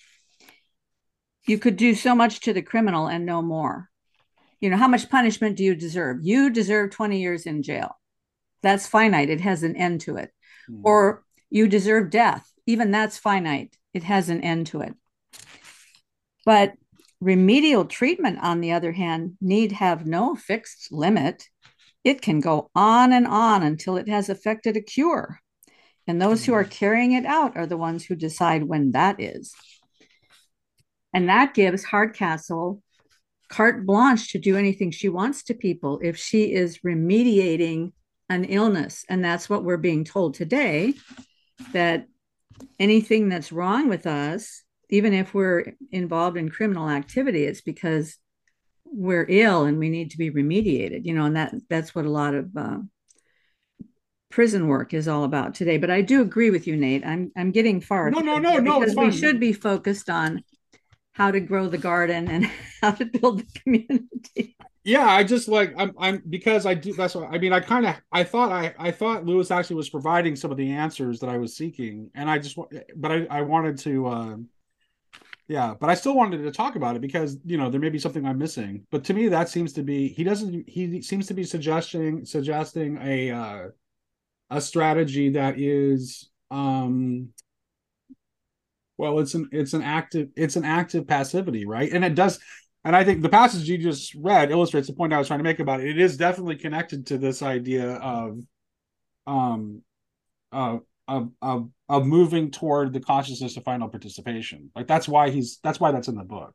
You could do so much to the criminal and no more. You know, how much punishment do you deserve? You deserve 20 years in jail. That's finite. It has an end to it. Hmm. Or you deserve death. Even that's finite. It has an end to it. But remedial treatment, on the other hand, need have no fixed limit. It can go on and on until it has effected a cure. And those who are mm-hmm. carrying it out are the ones who decide when that is. And that gives Hardcastle carte blanche to do anything she wants to people if she is remediating an illness. And that's what we're being told today that anything that's wrong with us, even if we're involved in criminal activity, it's because we're ill and we need to be remediated. You know, and that that's what a lot of uh, prison work is all about today. But I do agree with you, Nate. I'm I'm getting far. No, no, no, no, Because we should be focused on how to grow the garden and how to build the community. Yeah i just like i'm i'm because i do that's what i mean i kind of i thought i i thought lewis actually was providing some of the answers that i was seeking and i just but i i wanted to uh yeah but i still wanted to talk about it because you know there may be something i'm missing but to me that seems to be he doesn't he seems to be suggesting suggesting a uh a strategy that is um well it's an it's an active it's an active passivity right? And it does and I think the passage you just read illustrates the point I was trying to make about it. It is definitely connected to this idea of, um, of of of, of moving toward the consciousness of final participation. Like that's why he's that's why that's in the book.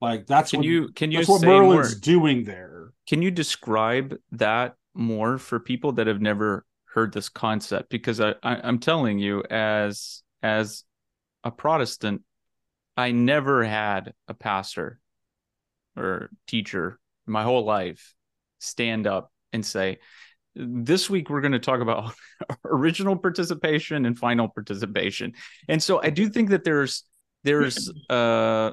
Like that's can what, you can you that's what Merlin's more, doing there. Can you describe that more for people that have never heard this concept? Because I, I I'm telling you, as as a Protestant, I never had a pastor or teacher my whole life stand up and say, this week we're going to talk about original participation and final participation. And so I do think that there's there's uh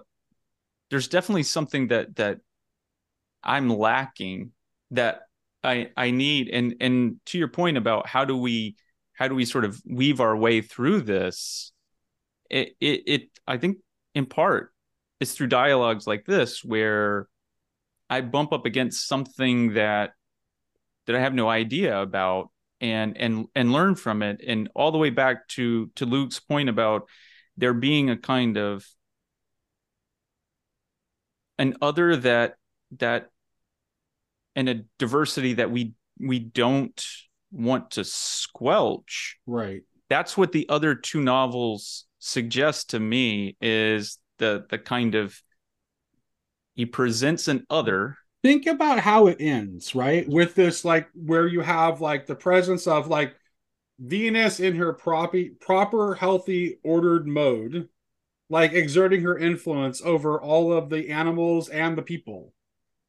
there's definitely something that that I'm lacking that I I need and and to your point about how do we how do we sort of weave our way through this it it, it I think in part it's through dialogues like this where I bump up against something that that I have no idea about and and and learn from it. And all the way back to to Luke's point about there being a kind of an other that that and a diversity that we we don't want to squelch. Right. That's what the other two novels suggest to me is the the kind of he presents an other. Think about how it ends right? With this like where you have like the presence of like venus in her proper proper healthy ordered mode like exerting her influence over all of the animals and the people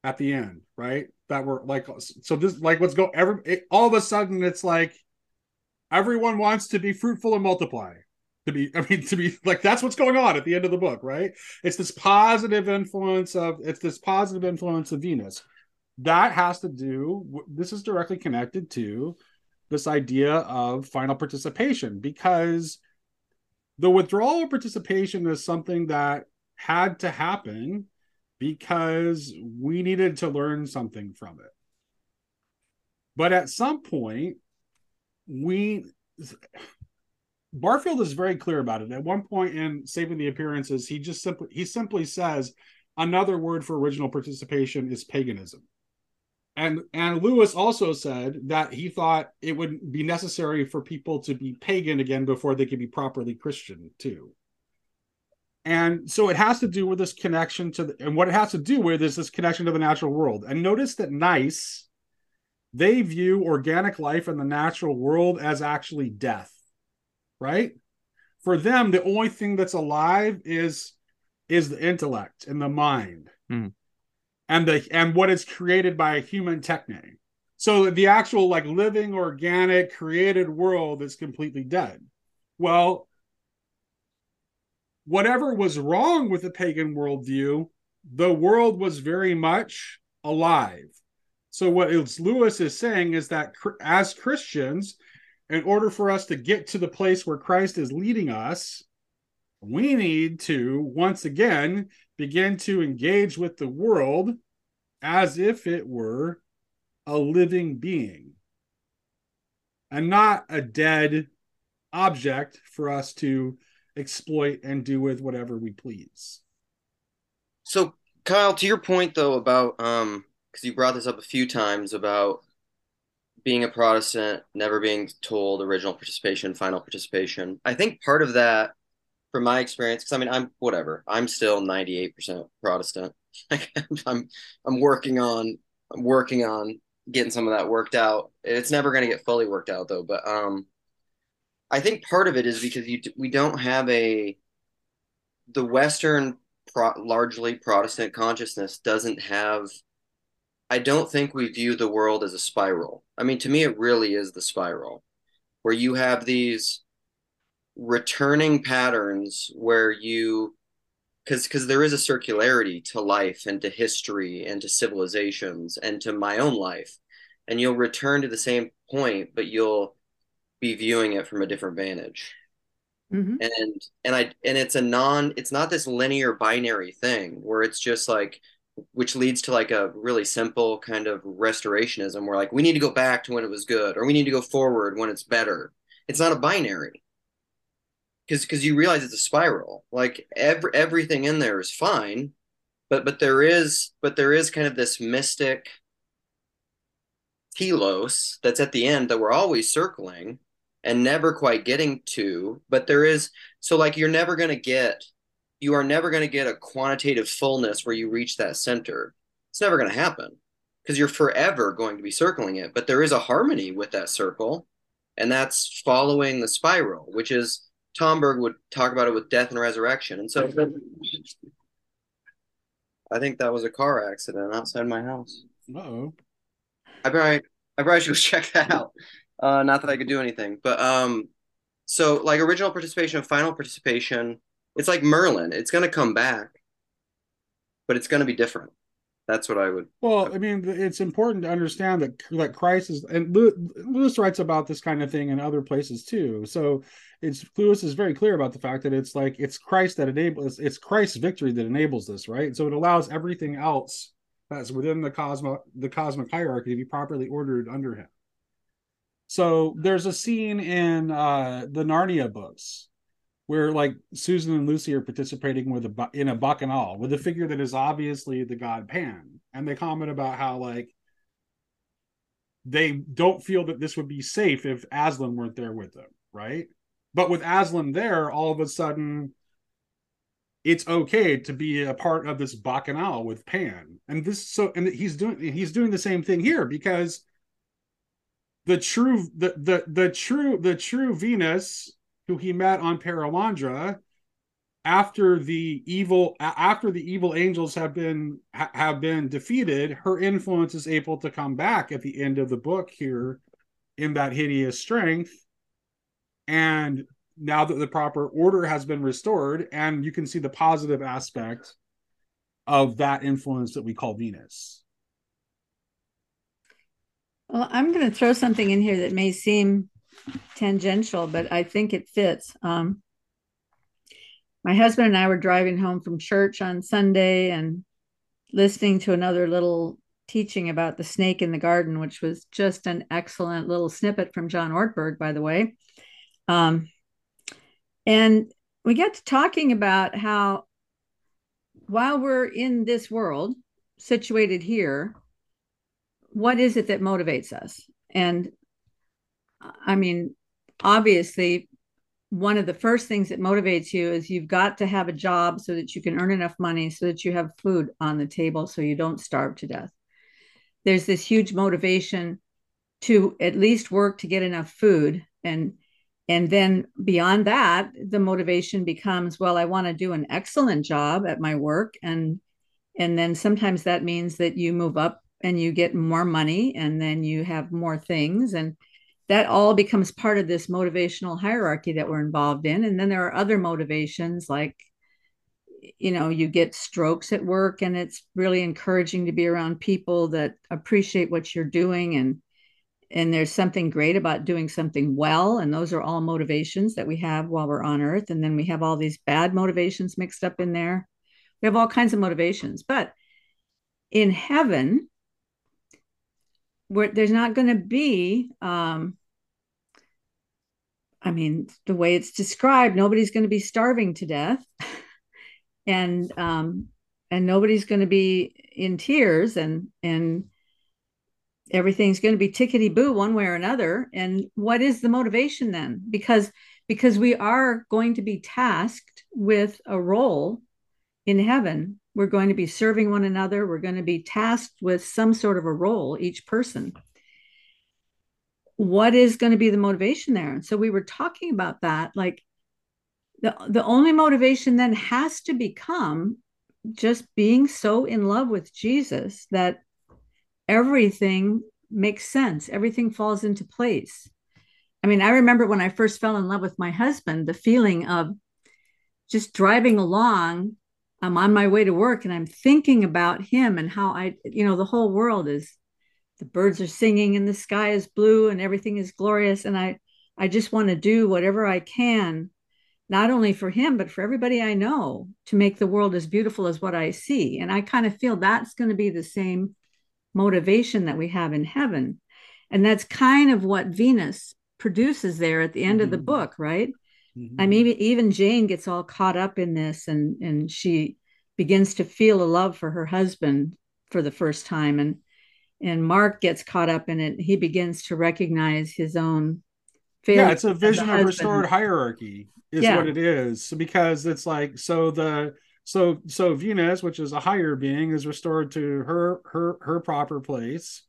at the end right? That were like so this like what's go every it, all of a sudden it's like everyone wants to be fruitful and multiply to be i mean to be like that's what's going on at the end of the book right? It's this positive influence of it's this positive influence of venus. That has to do this is directly connected to this idea of final participation because the withdrawal of participation is something that had to happen because we needed to learn something from it. But at some point we Barfield is very clear about it. At one point in Saving the Appearances, he just simply he simply says another word for original participation is paganism. And and Lewis also said that he thought it would be necessary for people to be pagan again before they could be properly Christian too. And so it has to do with this connection to the, and what it has to do with is this connection to the natural world. And notice that NICE they view organic life in the natural world as actually death right? For them, the only thing that's alive is is the intellect and the mind, mm. and the and what is created by a human techne. So the actual like living, organic, created world is completely dead. Well, whatever was wrong with the pagan worldview, the world was very much alive. So what Lewis is saying is that as Christians, in order for us to get to the place where Christ is leading us, we need to once again begin to engage with the world as if it were a living being and not a dead object for us to exploit and do with whatever we please. So, Kyle, to your point though about um because you brought this up a few times about being a Protestant, never being told original participation, final participation. I think part of that, from my experience, because I mean, I'm whatever. I'm still 98% Protestant. I'm I'm working on I'm working on getting some of that worked out. It's never going to get fully worked out though. But um, I think part of it is because you we don't have a the Western pro, largely Protestant consciousness doesn't have I don't think we view the world as a spiral. I mean, to me, it really is the spiral where you have these returning patterns where you because because there is a circularity to life and to history and to civilizations and to my own life and you'll return to the same point but you'll be viewing it from a different vantage mm-hmm. and and i and it's a non it's not this linear binary thing where it's just like which leads to like a really simple kind of restorationism where like we need to go back to when it was good or we need to go forward when it's better. It's not a binary. Because because you realize it's a spiral. Like every everything in there is fine but but there is but there is kind of this mystic telos that's at the end that we're always circling and never quite getting to but there is so like you're never going to get you are never going to get a quantitative fullness where you reach that center. It's never going to happen because you're forever going to be circling it but there is a harmony with that circle and that's following the spiral which is Tomberg would talk about it with death and resurrection and so i think that was a car accident outside my house. Oh i probably i probably should check that out. Uh, not that I could do anything, but um, so like original participation, and final participation, it's like Merlin. It's gonna come back, but it's gonna be different. That's what I would. Well, I mean, it's important to understand that that Christ is, and Lewis writes about this kind of thing in other places too. So it's Lewis is very clear about the fact that it's like it's Christ that enables it's Christ's victory that enables this, right? So it allows everything else that's within the cosmo the cosmic hierarchy to be properly ordered under him. So there's a scene in uh, the Narnia books where like Susan and Lucy are participating with a in a bacchanal with a figure that is obviously the god Pan, and they comment about how like they don't feel that this would be safe if Aslan weren't there with them, right? But with Aslan there, all of a sudden it's okay to be a part of this bacchanal with Pan. And this so and he's doing he's doing the same thing here because the true the the the true the true Venus who he met on Perelandra after the evil after the evil angels have been have been defeated her influence is able to come back at the end of the book here in that hideous strength. And now that the proper order has been restored and you can see the positive aspect of that influence that we call venus. Well, I'm going to throw something in here that may seem tangential, but I think it fits. Um, my husband and I were driving home from church on Sunday and listening to another little teaching about the snake in the garden, which was just an excellent little snippet from John Ortberg, by the way. Um, and we got to talking about how while we're in this world, situated here, what is it that motivates us? And I mean, obviously, one of the first things that motivates you is you've got to have a job so that you can earn enough money so that you have food on the table so you don't starve to death. There's this huge motivation to at least work to get enough food. And and then beyond that the motivation becomes well i want to do an excellent job at my work. And and then sometimes that means that you move up and you get more money and then you have more things. And that all becomes part of this motivational hierarchy that we're involved in. And then there are other motivations like you know you get strokes at work and it's really encouraging to be around people that appreciate what you're doing and and there's something great about doing something well. And those are all motivations that we have while we're on earth. And then we have all these bad motivations mixed up in there. We have all kinds of motivations but in heaven where there's not going to be um, i mean the way it's described nobody's going to be starving to death and um, and nobody's going to be in tears and and everything's going to be tickety boo one way or another and what is the motivation then because because we are going to be tasked with a role in heaven we're going to be serving one another. We're going to be tasked with some sort of a role, each person. What is going to be the motivation there? And so we were talking about that. Like the, the only motivation then has to become just being so in love with Jesus that everything makes sense, everything falls into place. I mean, I remember when I first fell in love with my husband, the feeling of just driving along I'm on my way to work and I'm thinking about him and how I, you know, the whole world is the birds are singing and the sky is blue and everything is glorious. And I, I just want to do whatever I can, not only for him, but for everybody I know to make the world as beautiful as what I see. And I kind of feel that's going to be the same motivation that we have in heaven. And that's kind of what Venus produces there at the end mm-hmm. of the mm-hmm. book, right? Mm-hmm. I mean, even Jane gets all caught up in this and and she begins to feel a love for her husband for the first time. And and Mark gets caught up in it. He begins to recognize his own failure. Yeah, it's a vision of restored hierarchy, is yeah. what it is. Because it's like so the so so Venus, which is a higher being, is restored to her her her proper place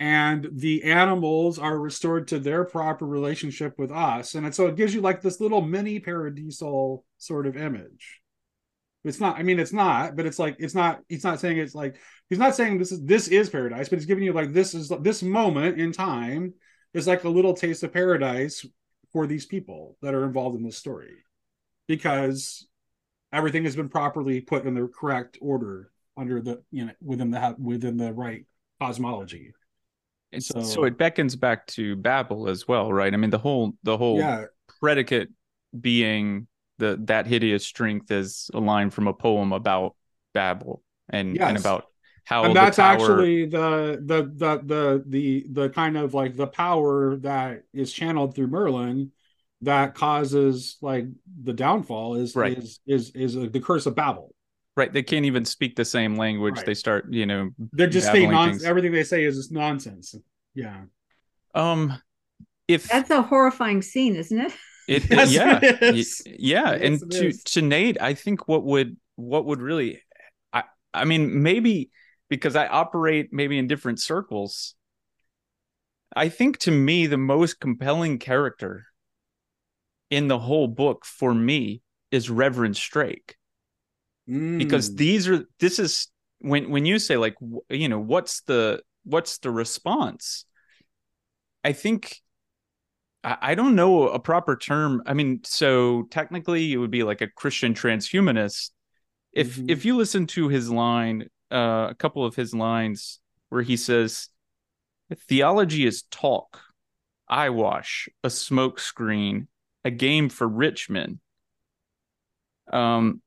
and the animals are restored to their proper relationship with us and so it gives you like this little mini paradisal sort of image it's not i mean it's not but it's like it's not he's not saying it's like he's not saying this is this is paradise but he's giving you like this is this moment in time is like a little taste of paradise for these people that are involved in this story because everything has been properly put in the correct order under the you know within the within the right cosmology so, so it beckons back to Babel as well, right? I mean, the whole the whole yeah. predicate being the that hideous strength is a line from a poem about Babel and yes. and about how and that's tower... actually the, the the the the the kind of like the power that is channeled through Merlin that causes like the downfall is right. is is is the curse of Babel. Right, they can't even speak the same language. Right. They start, you know, they're just saying nonsense. Everything they say is just nonsense. Yeah. Um, if that's a horrifying scene, isn't it? It, yes, yeah, it yeah. Yes, and to is. to Nate, I think what would what would really, I I mean, maybe because I operate maybe in different circles. I think to me the most compelling character in the whole book for me is Reverend Strake mm. because these are this is when when you say like you know what's the what's the response i think I, don't know a proper term i mean so technically it would be like a christian transhumanist if mm-hmm. if you listen to his line uh, a couple of his lines where he says theology is talk eyewash a smokescreen a game for rich men um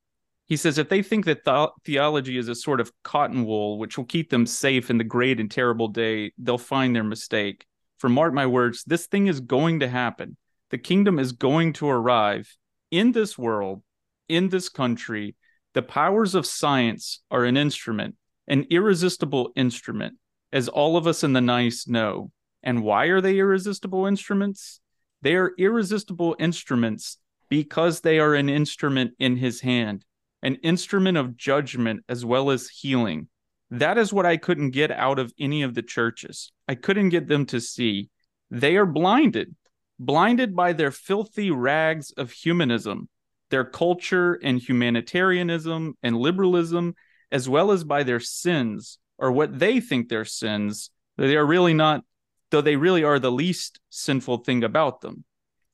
he says if they think that th- theology is a sort of cotton wool which will keep them safe in the great and terrible day, they'll find their mistake. For mark my words, this thing is going to happen. The kingdom is going to arrive in this world, in this country. The powers of science are an instrument, an irresistible instrument, as all of us in the NICE know. And why are they irresistible instruments? They are irresistible instruments because they are an instrument in his hand an instrument of judgment as well as healing. That is what I couldn't get out of any of the churches. I couldn't get them to see. They are blinded, blinded by their filthy rags of humanism, their culture and humanitarianism and liberalism, as well as by their sins or what they think their sins. They are really not, though they really are the least sinful thing about them.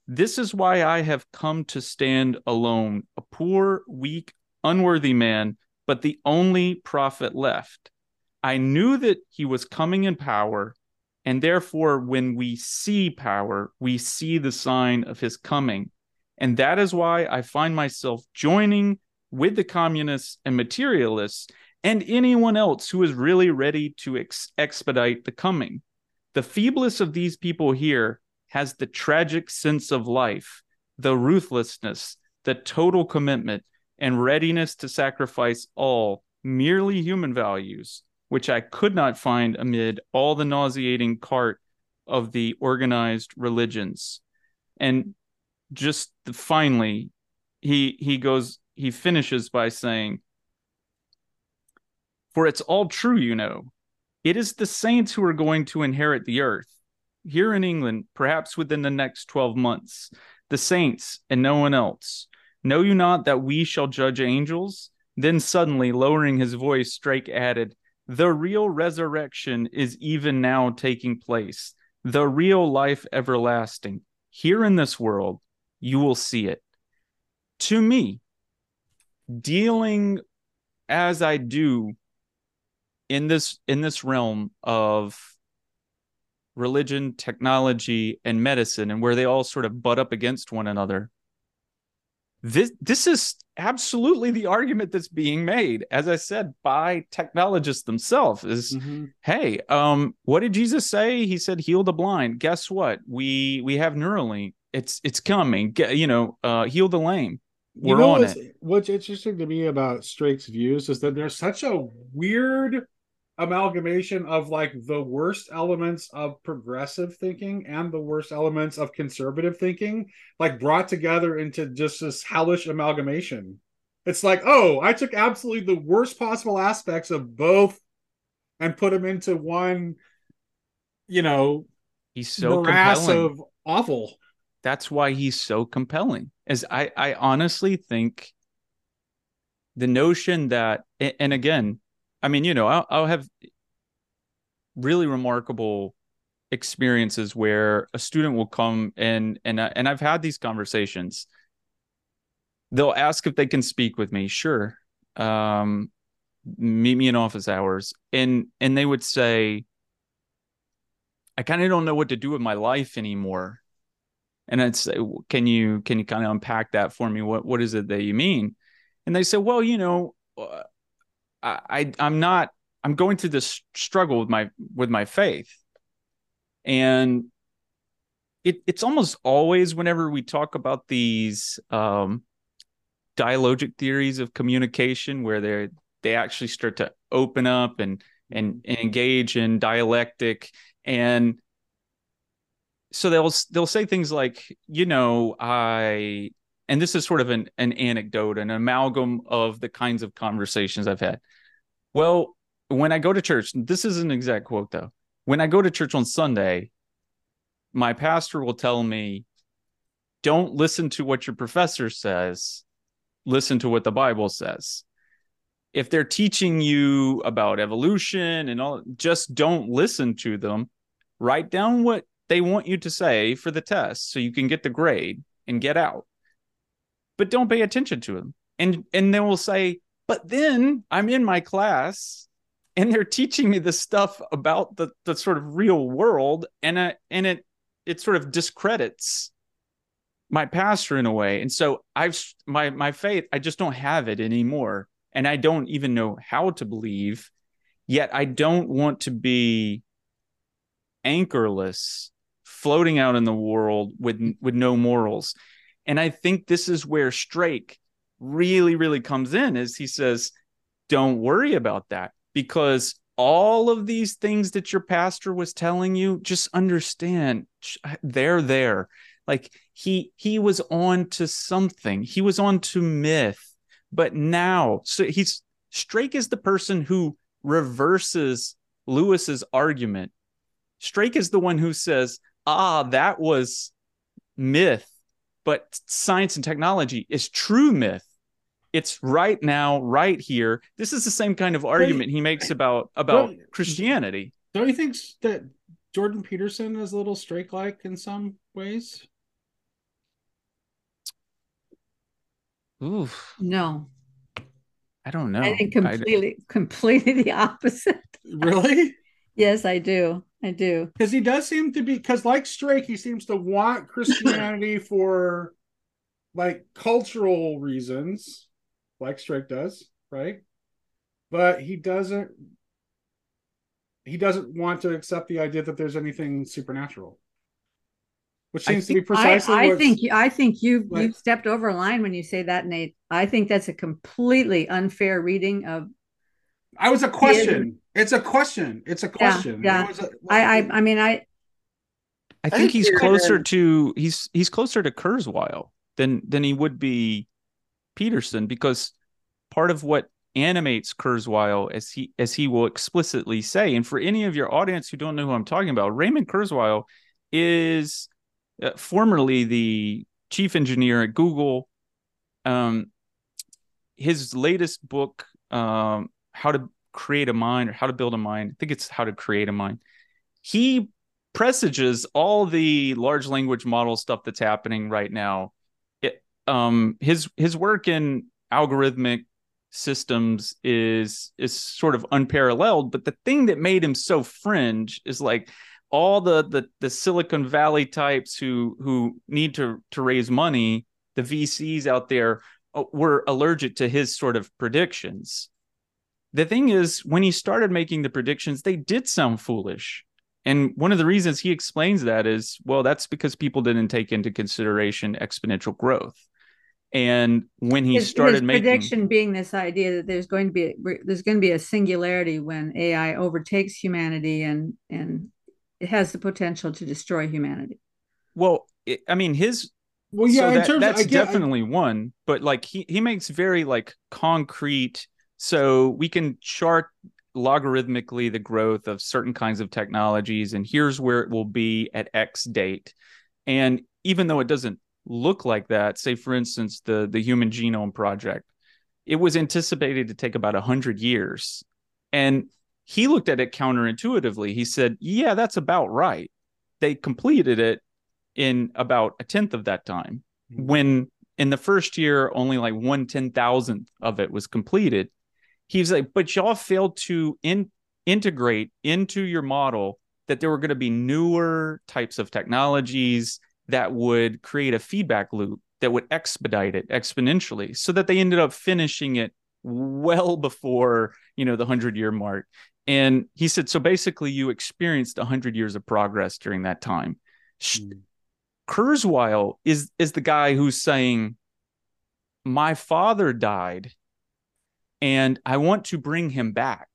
This is why I have come to stand alone, a poor, weak, unworthy man, but the only prophet left. I knew that he was coming in power, and therefore, when we see power, we see the sign of his coming. And that is why I find myself joining with the communists and materialists and anyone else who is really ready to ex- expedite the coming. The feeblest of these people here has the tragic sense of life, the ruthlessness, the total commitment, and readiness to sacrifice all merely human values, which I could not find amid all the nauseating cart of the organized religions. And just finally, he he goes he finishes by saying, For it's all true, you know. It is the saints who are going to inherit the earth. Here in England, perhaps within the next 12 months, the saints and no one else. Know you not that we shall judge angels? Then suddenly, lowering his voice, Strake added, The real resurrection is even now taking place, the real life everlasting. Here in this world, you will see it. To me, dealing as I do in this in this realm of religion, technology, and medicine, and where they all sort of butt up against one another. This this is absolutely the argument that's being made, as I said, by technologists themselves. Is mm-hmm. hey, um, what did Jesus say? He said, "Heal the blind." Guess what? We we have Neuralink. It's it's coming. Get, you know, uh, heal the lame. We're you know on what's, it. What's interesting to me about Strake's views is that there's such a weird amalgamation of like the worst elements of progressive thinking and the worst elements of conservative thinking like brought together into just this hellish amalgamation it's like oh i took absolutely the worst possible aspects of both and put them into one you know he's so compelling. of awful that's why he's so compelling as i i honestly think the notion that and again I mean, you know, I'll, I'll have really remarkable experiences where a student will come and and and I've had these conversations. They'll ask if they can speak with me. Sure. Um, meet me in office hours, and and they would say, "I kind of don't know what to do with my life anymore." And I'd say, "Can you can you kind of unpack that for me? What what is it that you mean?" And they say, "Well, you know." I, I am not I'm going through this struggle with my with my faith. And it, it's almost always whenever we talk about these um, dialogic theories of communication where they they actually start to open up and, and and engage in dialectic and so they'll they'll say things like you know i and this is sort of an, an anecdote, an amalgam of the kinds of conversations I've had. Well, when I go to church, this is an exact quote though. When I go to church on Sunday, my pastor will tell me, don't listen to what your professor says, listen to what the Bible says. If they're teaching you about evolution and all, just don't listen to them. Write down what they want you to say for the test so you can get the grade and get out but don't pay attention to them. And and they will say, but then I'm in my class and they're teaching me this stuff about the the sort of real world and uh, and it it sort of discredits my pastor in a way. And so I've my my faith, I just don't have it anymore. And I don't even know how to believe. Yet I don't want to be anchorless, floating out in the world with with no morals. And I think this is where Strake really, really comes in is he says, don't worry about that because all of these things that your pastor was telling you, just understand they're there. Like he he was on to something. He was on to myth. But now, so he's Strake is the person who reverses Lewis's argument. Strake is the one who says, "Ah, that was myth but science and technology is true myth. It's right now right here. This is the same kind of argument he makes about about don't, christianity. don't you think that jordan peterson is a little strake like in some ways? Oof. no. I don't know. I think completely I, completely the opposite. Really? Yes i do I do. Because he does seem to be because like Strake, he seems to want Christianity for like cultural reasons, like Strake does, right? But he doesn't he doesn't want to accept the idea that there's anything supernatural. Which seems think, to be precisely I, I think I think you've like, you've stepped over a line when you say that, Nate. I think that's a completely unfair reading of I was a question. It's a question. It's a question. Yeah. yeah. A, I, I I mean I I think he's closer to he's he's closer to Kurzweil than than he would be Peterson because part of what animates Kurzweil as he as he will explicitly say and for any of your audience who don't know who I'm talking about Raymond Kurzweil is uh, formerly the chief engineer at Google um his latest book um how to create a mind or how to build a mind. I think it's how to create a mind. He presages all the large language model stuff that's happening right now. It, um, his his work in algorithmic systems is is sort of unparalleled but the thing that made him so fringe is like all the the the silicon valley types who who need to to raise money the vcs out there uh, were allergic to his sort of predictions the thing is when he started making the predictions they did sound foolish and one of the reasons he explains that is well that's because people didn't take into consideration exponential growth and when he his, started his making prediction being this idea that there's going to be there's going to be a singularity when AI overtakes humanity and and it has the potential to destroy humanity. Well, it, I mean his well yeah so that, that's of, get, definitely I, one, but like he he makes very like concrete so we can chart logarithmically the growth of certain kinds of technologies and here's where it will be at x date. And even though it doesn't look like that, say for instance the the Human Genome Project, it was anticipated to take about a hundred years, and he looked at it counterintuitively. He said, "Yeah, that's about right." They completed it in about a tenth of that time. Mm-hmm. When in the first year, only like one ten thousandth of it was completed. He's like, "But y'all failed to in- integrate into your model." That there were going to be newer types of technologies, that would create a feedback loop that would expedite it exponentially so that they ended up finishing it well before you know the 100 year mark and he said so basically you experienced 100 years of progress during that time mm. kurzweil is is the guy who's saying my father died and i want to bring him back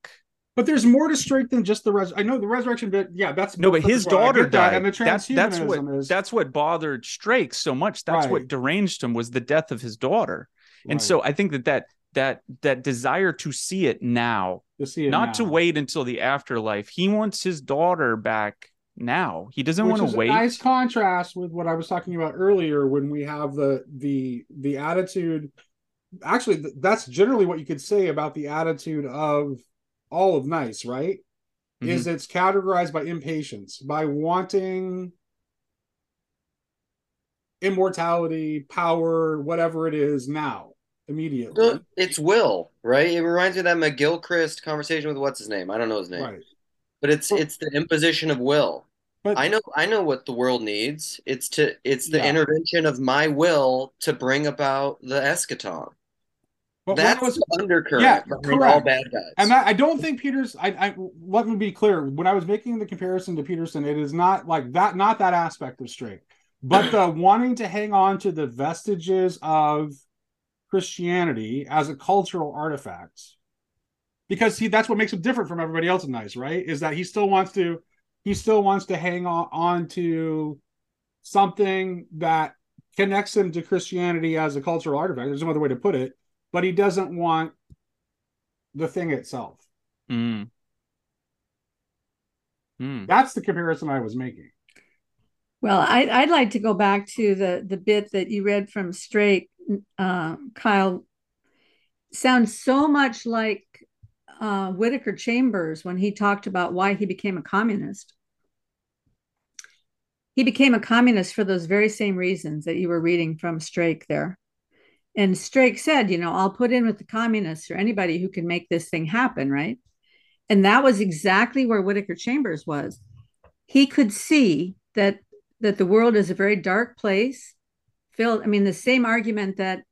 but there's more to Strake than just the res. I know the resurrection bit. Yeah, that's no, but his daughter died, and the that's that's what is... that's what bothered Strake so much. That's right. what deranged him was the death of his daughter, and right. so I think that that that that desire to see it now, to see it not now. to wait until the afterlife. He wants his daughter back now. He doesn't want to wait. nice contrast with what I was talking about earlier when we have the the the attitude. Actually, that's generally what you could say about the attitude of all of NICE, right? Mm-hmm. Is it's categorized by impatience, by wanting immortality, power, whatever it is now, immediately. It's will, right? It reminds me of that McGilchrist conversation with what's his name? I don't know his name. Right. But it's well, it's the imposition of will. But I know I know what the world needs. It's to it's the yeah. intervention of my will to bring about the eschaton. But That's was, the undercurrent yeah, correct. all bad guys. And I, I don't think Peters. I, I let me be clear. When I was making the comparison to Peterson, it is not like that. Not that aspect of Strake, but the wanting to hang on to the vestiges of Christianity as a cultural artifact. Because he, that's what makes him different from everybody else in NICE, right? Is that he still wants to, he still wants to hang on, on to something that connects him to Christianity as a cultural artifact. There's no other way to put it but he doesn't want the thing itself. Mm. Mm. That's the comparison I was making. Well, I, I'd like to go back to the the bit that you read from Strake, uh, Kyle. Sounds so much like uh, Whittaker Chambers when he talked about why he became a communist. He became a communist for those very same reasons that you were reading from Strake there and Strake said, you know, I'll put in with the communists or anybody who can make this thing happen, right? And that was exactly where Whittaker Chambers was. He could see that that the world is a very dark place. Filled, I mean, the same argument that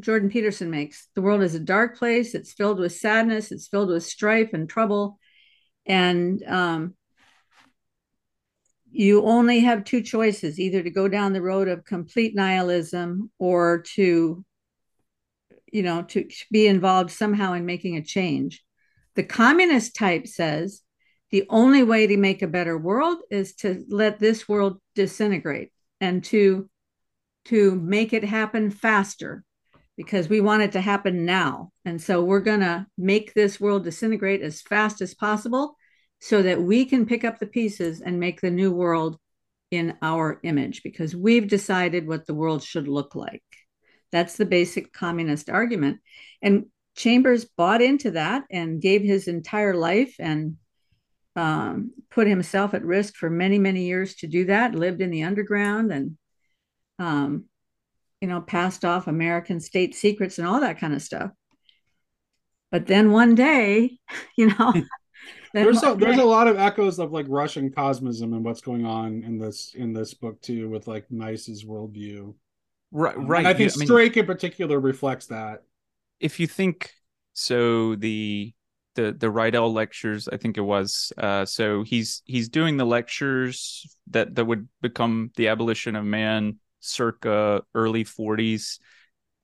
Jordan Peterson makes. The world is a dark place. It's filled with sadness. It's filled with strife and trouble. And um, you only have two choices either to go down the road of complete nihilism or to you know, to be involved somehow in making a change. The communist type says the only way to make a better world is to let this world disintegrate and to to make it happen faster because we want it to happen now. And so we're going to make this world disintegrate as fast as possible so that we can pick up the pieces and make the new world in our image because we've decided what the world should look like. That's the basic communist argument. And Chambers bought into that and gave his entire life and um, put himself at risk for many, many years to do that, lived in the underground and, um, you know, passed off American state secrets and all that kind of stuff. But then one day, you know, there's a, there's a lot of echoes of like Russian cosmism and what's going on in this in this book too, with like NICE's worldview. Right, right. And I think Strake I mean, in particular reflects that. If you think so, the the the Riddell lectures, I think it was. Uh, so he's he's doing the lectures that that would become the abolition of man, circa early 40s.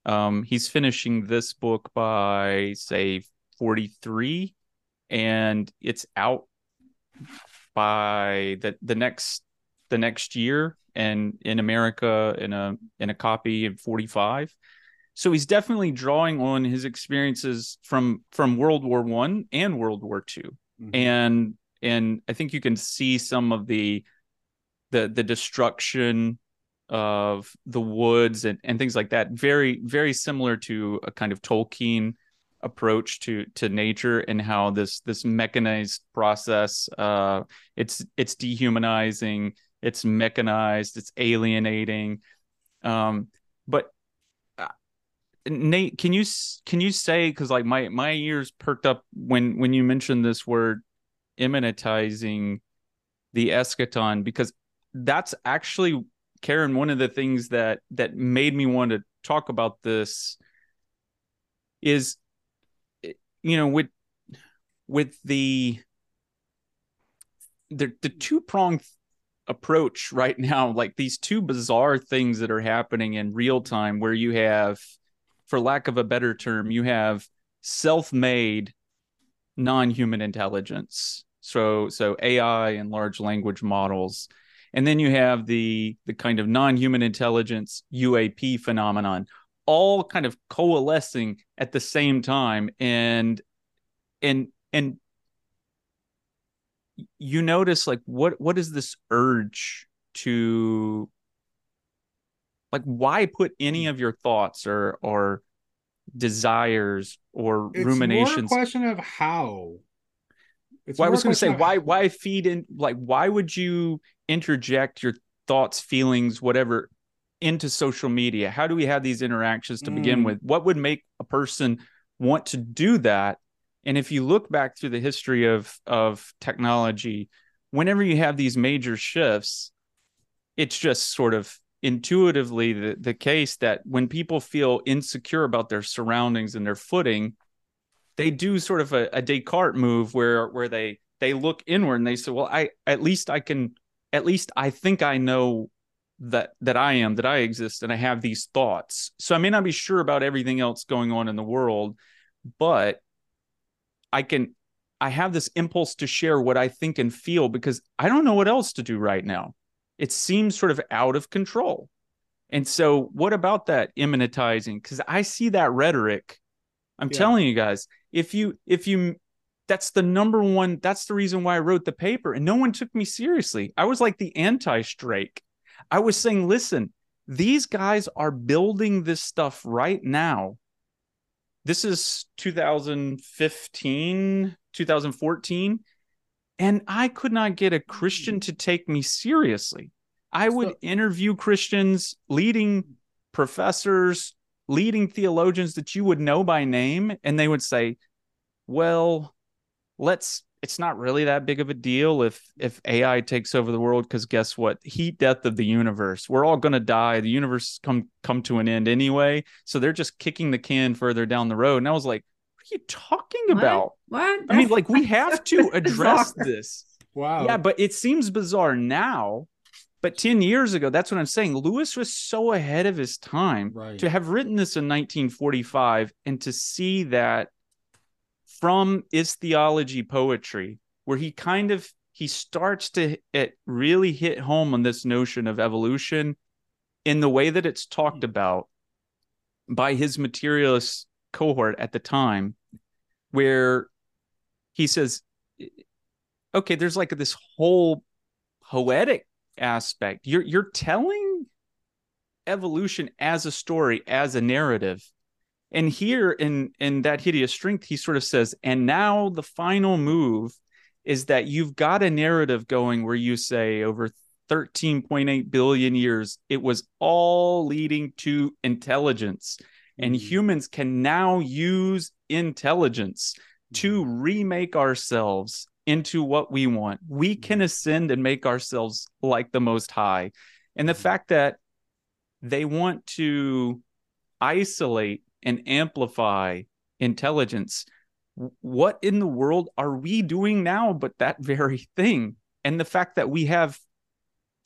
Um, he's finishing this book by say 43 and it's out by the the next the next year and in America in a in a copy of 45 so he's definitely drawing on his experiences from from World War 1 and World War 2 mm-hmm. and and I think you can see some of the the the destruction of the woods and, and things like that. Very very similar to a kind of Tolkien approach to to nature and how this this mechanized process uh it's it's dehumanizing it's mechanized it's alienating. Um but uh, Nate can you can you say cuz like my my ears perked up when when you mentioned this word immanentizing the eschaton because that's actually Karen one of the things that that made me want to talk about this is you know with with the the the two pronged approach right now like these two bizarre things that are happening in real time where you have for lack of a better term you have self-made non-human intelligence. So so ai and large language models. And then you have the the kind of non-human intelligence uap phenomenon all kind of coalescing at the same time and and and you notice like what what is this urge to like why put any of your thoughts or or desires or it's ruminations more a question of how it's well, i was going to say why why feed in like why would you interject your thoughts feelings whatever into social media? How do we have these interactions to mm. begin with? What would make a person want to do that? And if you look back through the history of of technology, whenever you have these major shifts, it's just sort of intuitively the, the case that when people feel insecure about their surroundings and their footing, they do sort of a, a Descartes move where where they they look inward and they say, well, I at least I can at least I think I know that that I am, that I exist, and I have these thoughts. So I may not be sure about everything else going on in the world, but I can I have this impulse to share what I think and feel because I don't know what else to do right now. It seems sort of out of control. And so what about that immanentizing? Because I see that rhetoric. I'm yeah. telling you guys, if you if you that's the number one, that's the reason why I wrote the paper. And no one took me seriously. I was like the anti-Strake I was saying, listen, these guys are building this stuff right now. This is 2015, 2014. And I could not get a Christian to take me seriously. I would interview Christians, leading professors, leading theologians that you would know by name, and they would say, Well, let's it's not really that big of a deal if if AI takes over the world because guess what? Heat death of the universe. We're all gonna die. The universe come come to an end anyway. So they're just kicking the can further down the road. And I was like, what are you talking about? What? what? I mean, like we have to address bizarre. this. Wow. Yeah, but it seems bizarre now. But 10 years ago, that's what I'm saying. Lewis was so ahead of his time right. to have written this in 1945 and to see that from is theology poetry where he kind of he starts to it really hit home on this notion of evolution in the way that it's talked hmm. about by his materialist cohort at the time where he says okay there's like this whole poetic aspect you're you're telling evolution as a story as a narrative and here in in that hideous strength, he sort of says, and now the final move is that you've got a narrative going where you say over 13.8 billion years, it was all leading to intelligence. and mm-hmm. humans can now use intelligence to mm-hmm. remake ourselves into what we want. We mm-hmm. can ascend and make ourselves like the Most High. And the fact that they want to isolate and amplify intelligence, what in the world are we doing now but that very thing? And the fact that we have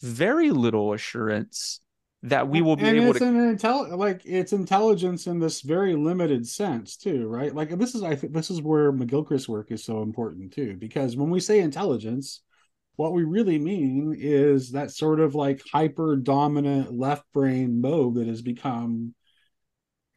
very little assurance that we will be and able it's to an intel like it's intelligence in this very limited sense too right like this is i think this is where mcgilchrist's work is so important too because when we say intelligence what we really mean is that sort of like hyper dominant left brain mode that has become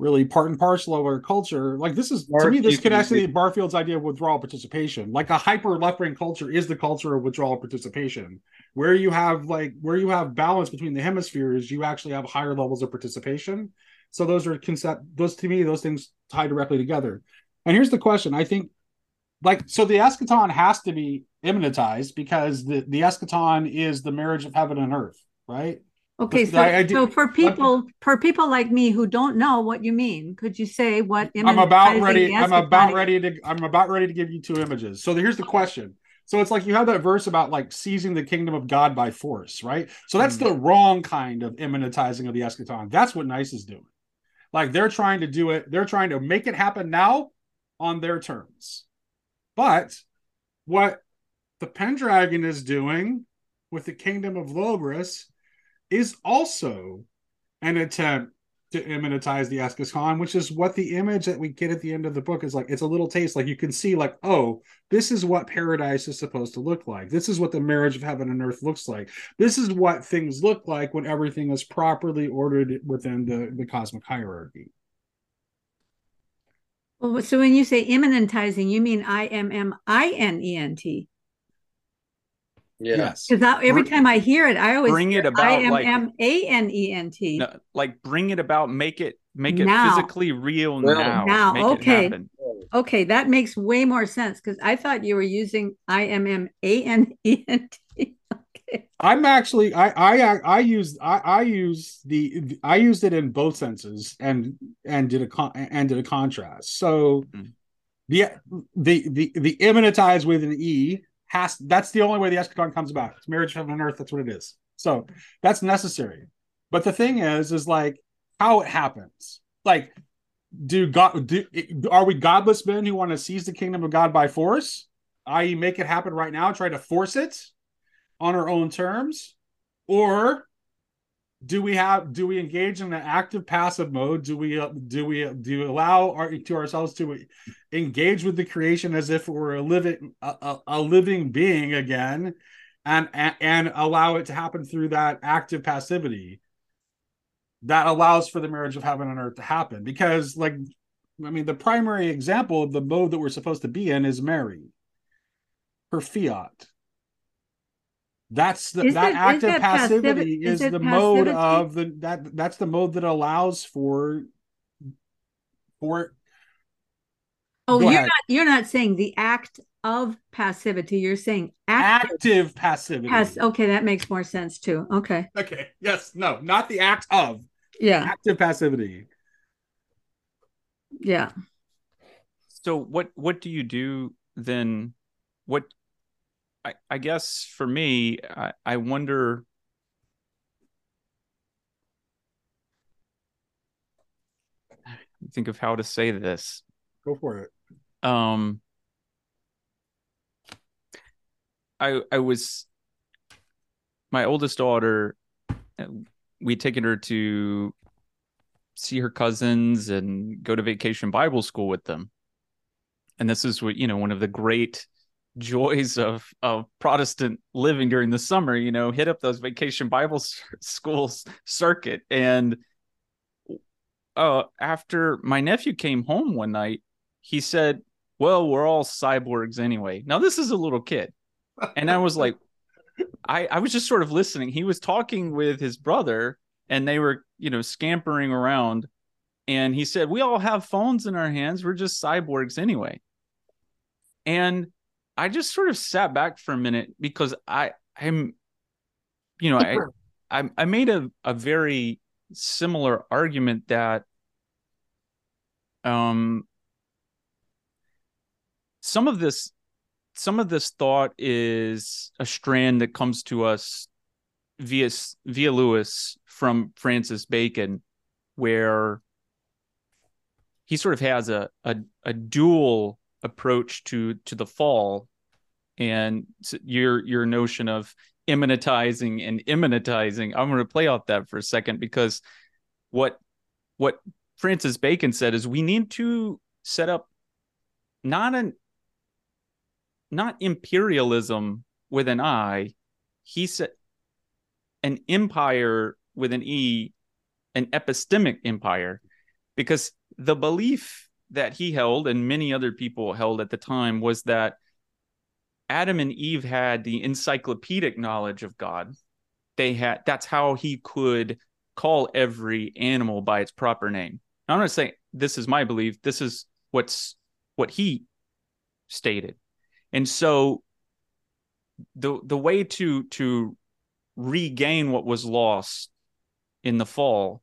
really part and parcel of our culture. Like this is to me, this could actually be Barfield's idea of withdrawal participation. Like a hyper left brain culture is the culture of withdrawal participation, where you have like where you have balance between the hemispheres, you actually have higher levels of participation. So those are concept those to me, those things tie directly together. And here's the question: I think like so the eschaton has to be immanentized because the the eschaton is the marriage of heaven and earth, right? Okay, so, I, I so for people for people like me who don't know what you mean, could you say what I'm about ready? I'm about ready to I'm about ready to give you two images. So here's the question. So it's like you have that verse about like seizing the kingdom of God by force, right? So that's mm. the wrong kind of immanentizing of the eschaton. That's what NICE is doing. Like they're trying to do it, they're trying to make it happen now on their terms. But what the Pendragon is doing with the kingdom of Logres is also an attempt to immanentize the eschaton, which is what the image that we get at the end of the book is like. It's a little taste, like you can see, like, oh, this is what paradise is supposed to look like. This is what the marriage of heaven and earth looks like. This is what things look like when everything is properly ordered within the, the cosmic hierarchy. Well, so when you say immanentizing, you mean I M M I N E N T. Yes. Because every time I hear it, I always bring it about I M M A N E N T. Like bring it about, make it make it now. physically real now. Now, okay. Okay, that makes way more sense because I thought you were using I M M A N E N T. Okay. I'm actually I I I used I I use the I used it in both senses and and did a con and did a contrast. So mm. the the the the immanentize with an E has that's the only way the eschaton comes about. It's marriage heaven and earth. That's what it is. So that's necessary. But the thing is, is like how it happens. Like, do God do are we godless men who want to seize the kingdom of God by force? I.e., make it happen right now, try to force it on our own terms, or do we have do we engage in an active passive mode? Do we uh, do we do we allow our, to ourselves to engage with the creation as if we're a living a, a living being again and, and and allow it to happen through that active passivity? That allows for the marriage of heaven and earth to happen because like i mean the primary example of the mode that we're supposed to be in is mary her fiat that's the, that, that active that passivity is, is the passivity? mode of the that that's the mode that allows for for Oh, Go you're ahead. not you're not saying the act of passivity. You're saying active, active passivity. Pass, okay, that makes more sense too. Okay. Okay. Yes. No, not the act of. Yeah. Active passivity. Yeah. So what what do you do then? What I, I guess for me, I, I wonder. Think of how to say this. Go for it. Um, I I was my oldest daughter. We'd taken her to see her cousins and go to vacation Bible school with them. And this is what you know one of the great joys of of Protestant living during the summer, you know, hit up those vacation Bible schools circuit. And uh, after my nephew came home one night, he said, "Well, we're all cyborgs anyway." Now this is a little kid, and I was like, I I was just sort of listening. He was talking with his brother, and they were you know scampering around. And he said, "We all have phones in our hands. We're just cyborgs anyway." And I just sort of sat back for a minute because I I'm you know I I, I made a, a very similar argument that um some of this some of this thought is a strand that comes to us via via Lewis from Francis Bacon, where he sort of has a a, a dual approach to to the fall, and your your notion of immanentizing and immanentizing. I'm going to play off that for a second because what what Francis Bacon said is we need to set up not an not imperialism with an I. He said an empire with an E, an epistemic empire, because the belief that he held and many other people held at the time was that Adam and Eve had the encyclopedic knowledge of God. They had that's how he could call every animal by its proper name. Now, I'm not saying this is my belief. This is what's what he stated. And so the the way to to regain what was lost in the fall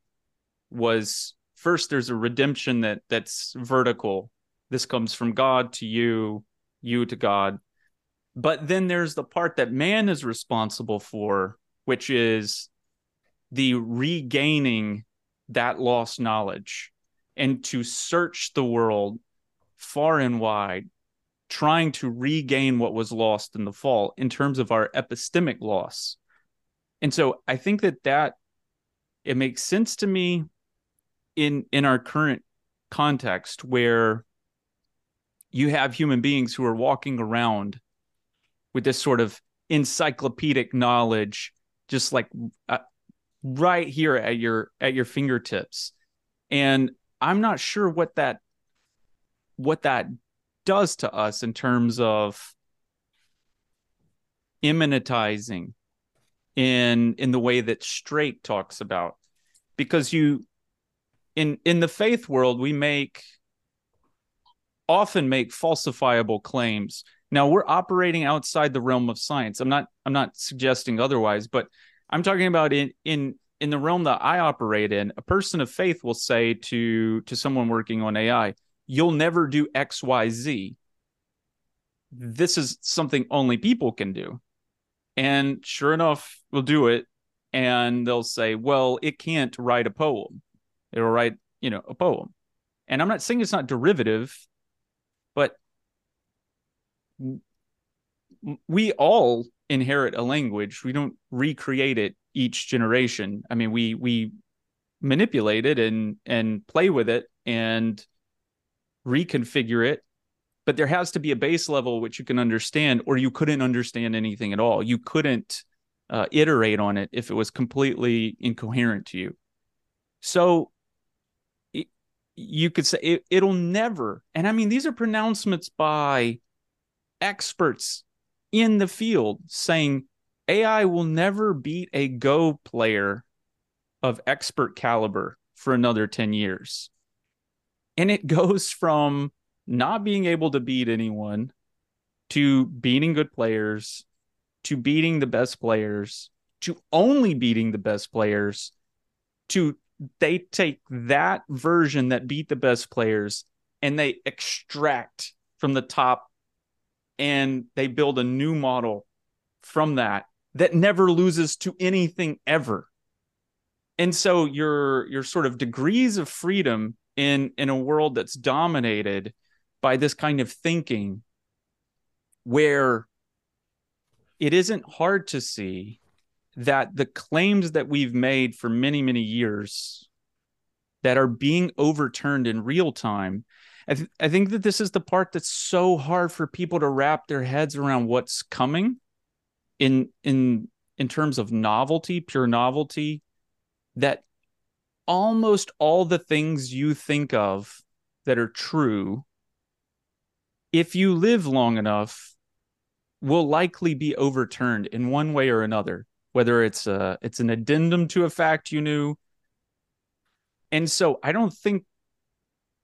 was first there's a redemption that that's vertical. This comes from God to you, you to God. But then there's the part that man is responsible for, which is the regaining that lost knowledge and to search the world far and wide trying to regain what was lost in the fall in terms of our epistemic loss. And so I think that that it makes sense to me in in our current context where you have human beings who are walking around with this sort of encyclopedic knowledge just like uh, right here at your at your fingertips. And i'm not sure what that what that does to us in terms of immanentizing in in the way that Strake talks about. Because you in in the faith world we make often make falsifiable claims now we're operating outside the realm of science i'm not i'm not suggesting otherwise but i'm talking about in in in the realm that i operate in a person of faith will say to to someone working on ai you'll never do XYZ. This is something only people can do. And sure enough, we'll do it. And they'll say, well, it can't write a poem. It'll write, you know, a poem. And I'm not saying it's not derivative, but we all inherit a language. We don't recreate it each generation. I mean, we we manipulate it and and play with it and reconfigure it but there has to be a base level which you can understand or you couldn't understand anything at all you couldn't uh, iterate on it if it was completely incoherent to you so you could say it, it'll never and i mean these are pronouncements by experts in the field saying ai will never beat a go player of expert caliber for another 10 years. And it goes from not being able to beat anyone to beating good players to beating the best players to only beating the best players to they take that version that beat the best players and they extract from the top and they build a new model from that that never loses to anything ever. And so your your sort of degrees of freedom in in a world that's dominated by this kind of thinking where it isn't hard to see that the claims that we've made for many many years that are being overturned in real time I, th- I think that this is the part that's so hard for people to wrap their heads around what's coming in in in terms of novelty pure novelty that almost all the things you think of that are true, if you live long enough, will likely be overturned in one way or another, whether it's a it's an addendum to a fact you knew. And so I don't think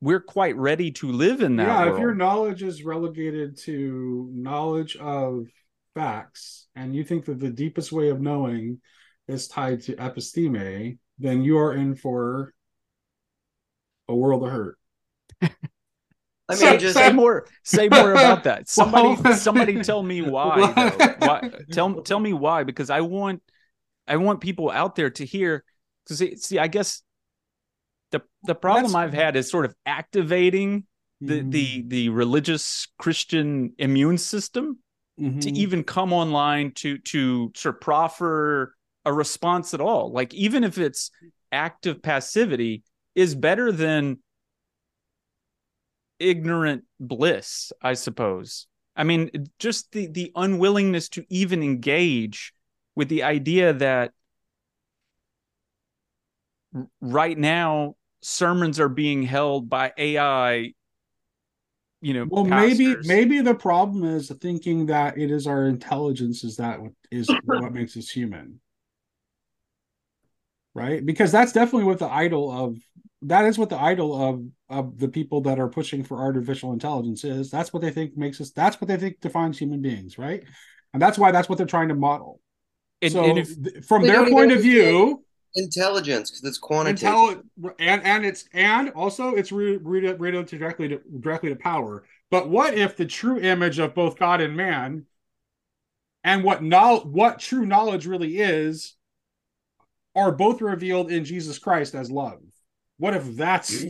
we're quite ready to live in that. Yeah, world. if your knowledge is relegated to knowledge of facts, and you think that the deepest way of knowing is tied to episteme, then you are in for a world of hurt. I mean, say, just say more. Say more about that. Somebody, somebody, tell me why, why. Tell tell me why, because I want, I want people out there to hear. Because see, I guess the the problem That's... I've had is sort of activating the mm-hmm. the the religious Christian immune system mm-hmm. to even come online to to sort of proffer a response at all. Like even if it's active passivity, is better than ignorant bliss, I suppose. I mean, just the the unwillingness to even engage with the idea that right now sermons are being held by AI you know well pastors. maybe maybe the problem is thinking that it is our intelligence is that is what makes us human right? Because that's definitely what the idol of that is what the idol of of the people that are pushing for artificial intelligence is. That's what they think makes us that's what they think defines human beings right? And that's why that's what they're trying to model. And, so and if, from their point of view intelligence because it's quantitative. Intelli- and and it's and also it's related re- directly to directly to power. But what if the true image of both god and man and what no- what true knowledge really is are both revealed in jesus christ as love. What if that's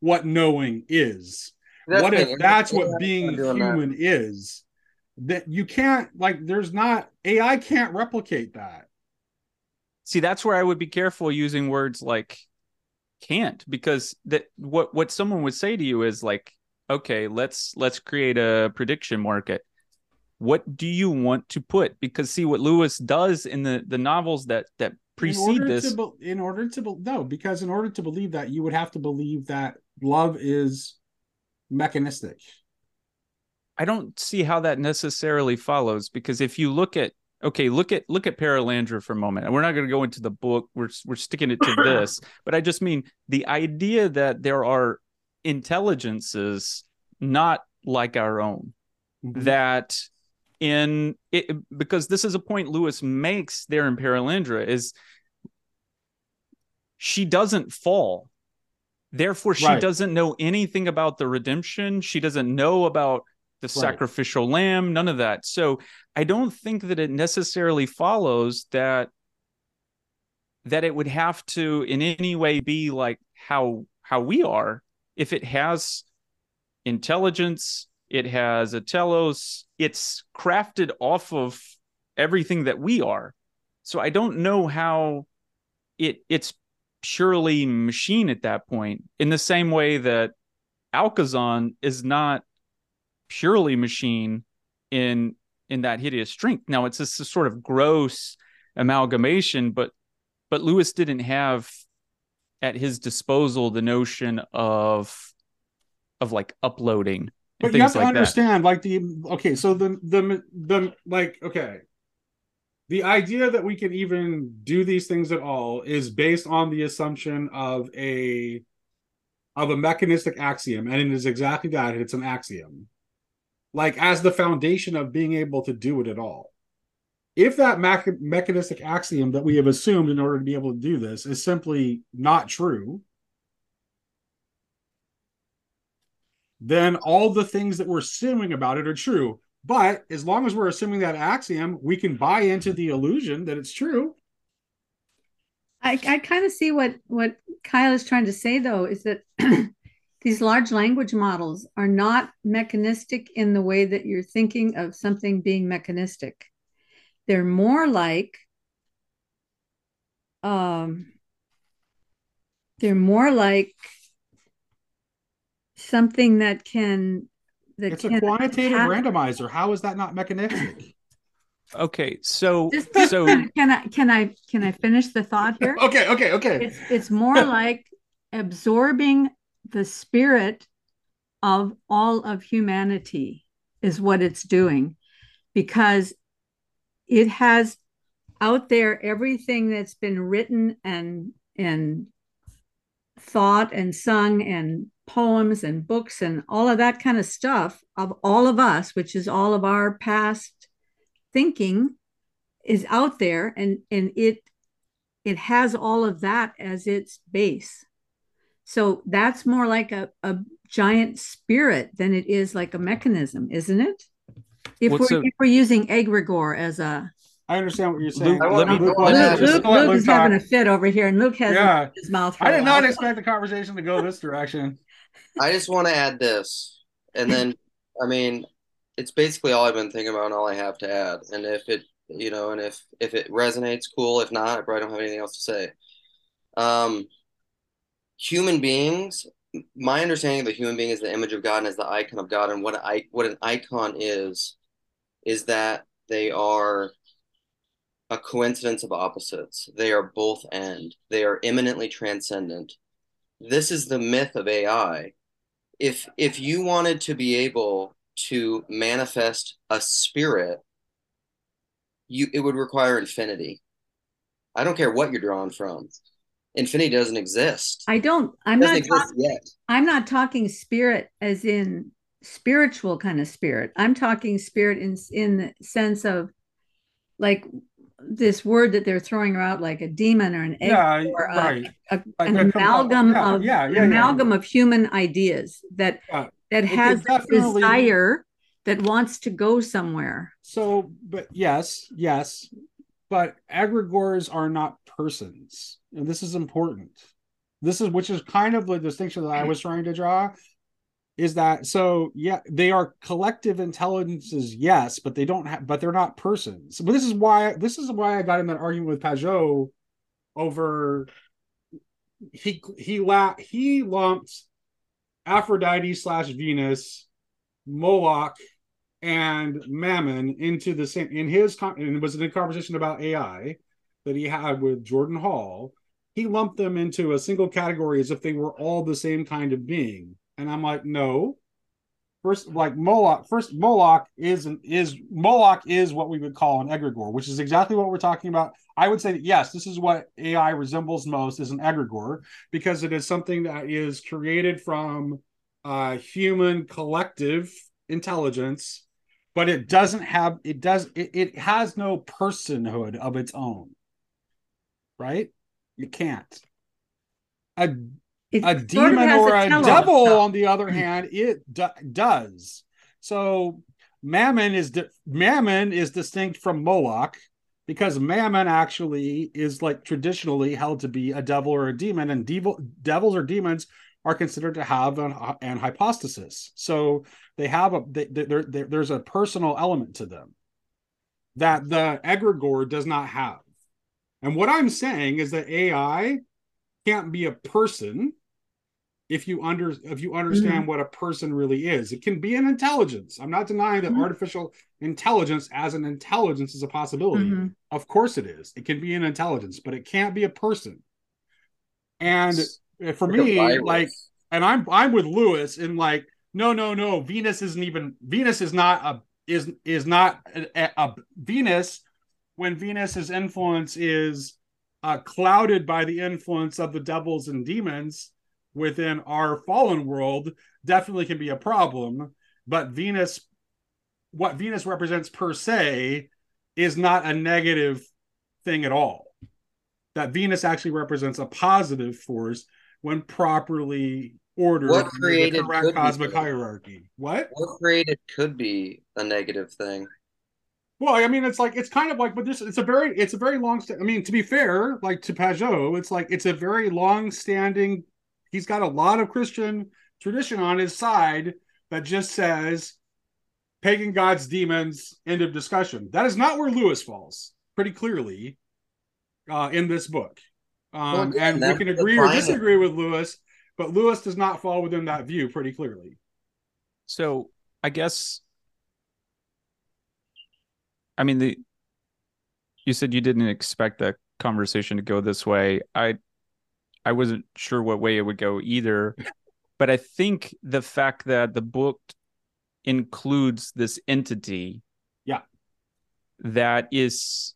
what knowing is? That's what if that's what being human that. is? That you can't like there's not ai can't replicate that. See that's where i would be careful using words like can't because that what what someone would say to you is like okay let's let's create a prediction market. What do you want to put? Because see what lewis does in the the novels that that precede in this to, in order to no because in order to believe that you would have to believe that love is mechanistic i don't see how that necessarily follows because if you look at okay look at look at Perelandra for a moment and we're not going to go into the book we're we're sticking it to this but i just mean the idea that there are intelligences not like our own mm-hmm. that in it because this is a point lewis makes there in Perelandra is she doesn't fall therefore she right. doesn't know anything about the redemption she doesn't know about the right. sacrificial lamb, none of that. So I don't think that it necessarily follows that that it would have to in any way be like how how we are if it has intelligence it has a telos it's crafted off of everything that we are so i don't know how it it's purely machine at that point in the same way that Alcasan is not purely machine in in that hideous strength. Now it's this sort of gross amalgamation, but but Lewis didn't have at his disposal the notion of of like uploading. But you have to like understand, that. like the okay, so the the the like okay, the idea that we can even do these things at all is based on the assumption of a of a mechanistic axiom, and it is exactly that. It's an axiom like as the foundation of being able to do it at all. If that mechanistic axiom that we have assumed in order to be able to do this is simply not true, then all the things that we're assuming about it are true. But as long as we're assuming that axiom, we can buy into the illusion that it's true. I, I kind of see what what Kyle is trying to say though is that these large language models are not mechanistic in the way that you're thinking of something being mechanistic. They're more like um, they're more like something that can that it's a quantitative randomizer. How is that not mechanistic? okay, so Just, so can I can I can I finish the thought here? okay, okay, okay. It's it's more like absorbing the spirit of all of humanity is what it's doing because it has out there everything that's been written and and thought and sung and poems and books and all of that kind of stuff of all of us which is all of our past thinking is out there and and it it has all of that as its base So that's more like a, a giant spirit than it is like a mechanism, isn't it? If we're, if we're using egregore as a I understand what you're saying. Luke, Luke, Luke, Luke, Luke is having a fit over here, and Luke has yeah. his mouth. I did not expect the conversation to go this direction. I just want to add this, and then, I mean, it's basically all I've been thinking about, and all I have to add. And if it, you know, and if if it resonates, cool. If not, I probably don't have anything else to say. Um, human beings. My understanding of the human being is the image of God and is the icon of God, and what I what an icon is, is that they are a coincidence of opposites. They are both end. They are imminently transcendent. This is the myth of AI. If if you wanted to be able to manifest a spirit, you it would require infinity. I don't care what you're drawn from. Infinity doesn't exist. I don't. I'm not. Talk. I'm not talking spirit as in spiritual kind of spirit. I'm talking spirit in in the sense of like this word that they're throwing out like a demon or an egg yeah, or a, right. a, like an amalgam yeah, of yeah, yeah, amalgam of human ideas that that has a desire that wants to go somewhere. So, but yes, yes, but egregores are not persons, and this is important. This is which is kind of the distinction that I was trying to draw is that so yeah they are collective intelligences yes but they don't have but they're not persons. But this is why this is why i got in that argument with Pageau over he he la he lumped aphrodite slash venus moloch and mammon into the same in his and it was in a conversation about ai that he had with jordan hall. He lumped them into a single category as if they were all the same kind of being and I'm like, no. First, like Moloch, first Moloch is an, is Moloch is what we would call an egregore, which is exactly what we're talking about. I would say that yes, this is what AI resembles most is an egregore because it is something that is created from uh, human collective intelligence, but it doesn't have it does it, it has no personhood of its own. Right? You can't. A a demon or a, a devil, on the other hand, it does. So Mammon is di- Mammon is distinct from Moloch because Mammon actually is like traditionally held to be a devil or a demon, and devil, devils or demons are considered to have an, an hypostasis. So they have a they, they, there's a personal element to them that the egregore does not have. And what I'm saying is that AI can't be a person if you under if you understand mm-hmm. what a person really is it can be an intelligence i'm not denying that mm-hmm. artificial intelligence as an intelligence is a possibility mm-hmm. of course it is it can be an intelligence but it can't be a person and it's for me like and i'm i'm with lewis in like no no no venus isn't even venus is not a is is not a, a venus when venus's influence is uh, clouded by the influence of the devils and demons within our fallen world definitely can be a problem but venus what venus represents per se is not a negative thing at all. That venus actually represents a positive force when properly ordered what created the correct cosmic hierarchy. What? What created could be a negative thing? Well, I mean, it's like it's kind of like, but this it's a very it's a very long. I mean, to be fair, like to Pageau, it's like it's a very long standing he's got a lot of Christian tradition on his side that just says pagan gods, demons, end of discussion. That is not where Lewis falls pretty clearly uh, in this book. Um, well, and we can agree or disagree with Lewis, but Lewis does not fall within that view pretty clearly. So I guess, I mean, the you said you didn't expect that conversation to go this way. I I wasn't sure what way it would go either. But I think the fact that the book includes this entity, yeah, that is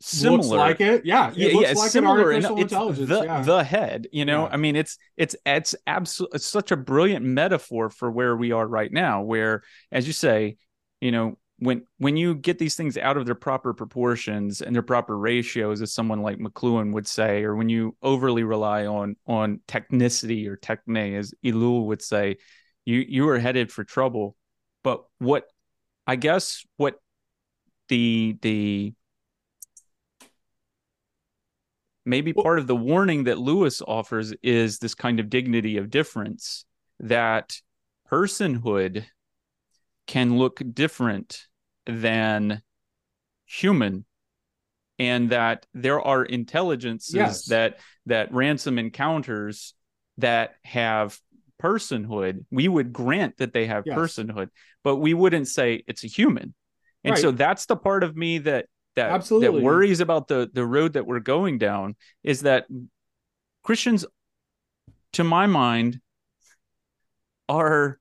similar, looks like it, yeah, it yeah, yeah, like similar. An it's the yeah. the head, you know. Yeah. I mean, it's it's it's absolutely it's such a brilliant metaphor for where we are right now. Where, as you say, you know, when when you get these things out of their proper proportions and their proper ratios as someone like mcluhan would say or when you overly rely on on technicity or techne as Ellul would say you you are headed for trouble. But what i guess what the the maybe part of the warning that lewis offers is this kind of dignity of difference that personhood can look different than human and that there are intelligences yes. that that ransom encounters that have personhood we would grant that they have yes. personhood but we wouldn't say it's a human and right. so that's the part of me that that Absolutely. that worries about the the road that we're going down is that christians to my mind are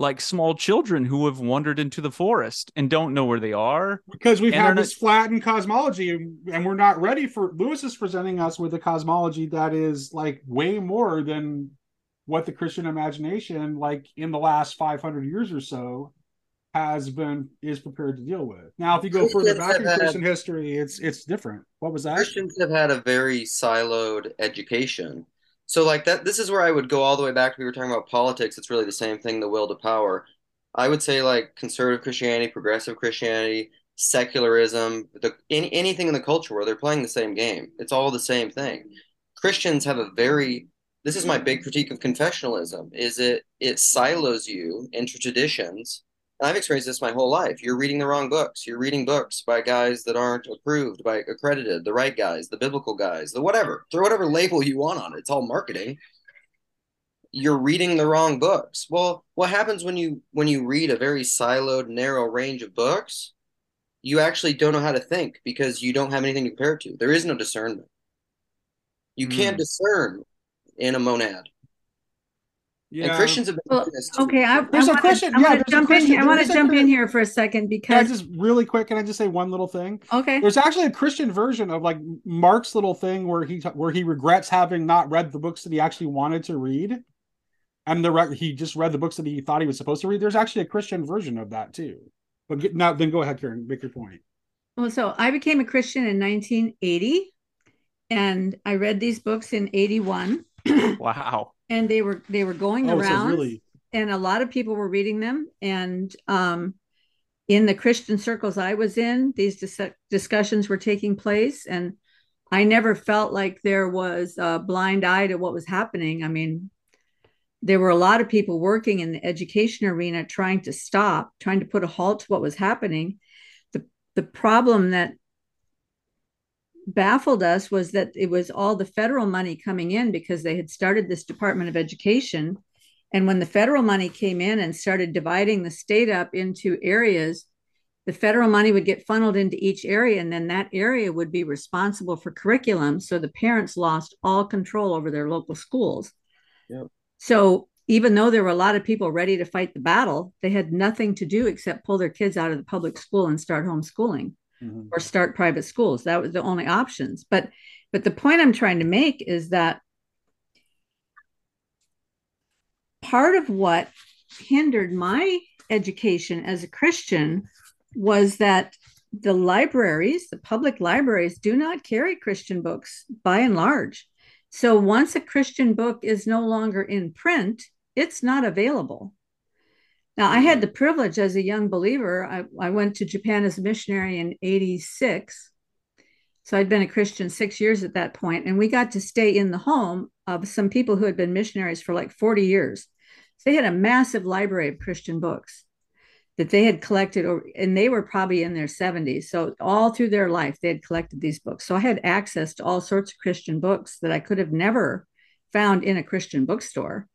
like small children who have wandered into the forest and don't know where they are. Because we've had this not... flattened cosmology and we're not ready for lewis is presenting us with a cosmology that is like way more than what the christian imagination like in the last 500 years or so has been is prepared to deal with. Now if you go Christians further back in had, christian history it's it's different. What was that? Christians have had a very siloed education so like that this is where I would go all the way back we were talking about politics. It's really the same thing, the will to power. I would say like conservative Christianity, progressive Christianity, secularism, the any, anything in the culture where they're playing the same game. It's all the same thing. Christians have a very this is my big critique of confessionalism is it it silos you into traditions I've experienced this my whole life. You're reading the wrong books. You're reading books by guys that aren't approved, by accredited, the right guys, the biblical guys, the whatever. Throw whatever label you want on it. It's all marketing. You're reading the wrong books. Well, what happens when you when you read a very siloed, narrow range of books? You actually don't know how to think because you don't have anything to compare it to. There is no discernment. You mm. can't discern in a monad. Yeah. And Christians have been well, Okay, I, there's I a question. I yeah, jump in. Here. I want to jump in here for a second because just really quick. Can I just say one little thing? Okay. There's actually a Christian version of like Mark's little thing where he where he regrets having not read the books that he actually wanted to read, and the he just read the books that he thought he was supposed to read. There's actually a Christian version of that too. But get, now, then go ahead, Karen. Make your point. Well, so I became a Christian in 1980, and I read these books in 81. wow and they were they were going oh, around so really... and a lot of people were reading them. And um, in the christian circles i was in these dis- discussions were taking place and i never felt like there was a blind eye to what was happening. I mean there were a lot of people working in the education arena trying to stop trying to put a halt to what was happening. The the problem that baffled us was that it was all the federal money coming in because they had started this Department of Education. And when the federal money came in and started dividing the state up into areas, the federal money would get funneled into each area, and then that area would be responsible for curriculum. So the parents lost all control over their local schools. Yep. So even though there were a lot of people ready to fight the battle, they had nothing to do except pull their kids out of the public school and start homeschooling mm-hmm. or start private schools. That was the only options. But but the point I'm trying to make is that part of what hindered my education as a Christian was that the libraries, the public libraries, do not carry Christian books by and large. So once a Christian book is no longer in print, it's not available. Now, I had the privilege as a young believer. I, I went to Japan as a missionary in 86. So I'd been a Christian six years at that point, and we got to stay in the home of some people who had been missionaries for like 40 years. So they had a massive library of Christian books that they had collected, or, and they were probably in their 70s. So all through their life, they had collected these books. So I had access to all sorts of Christian books that I could have never found in a Christian bookstore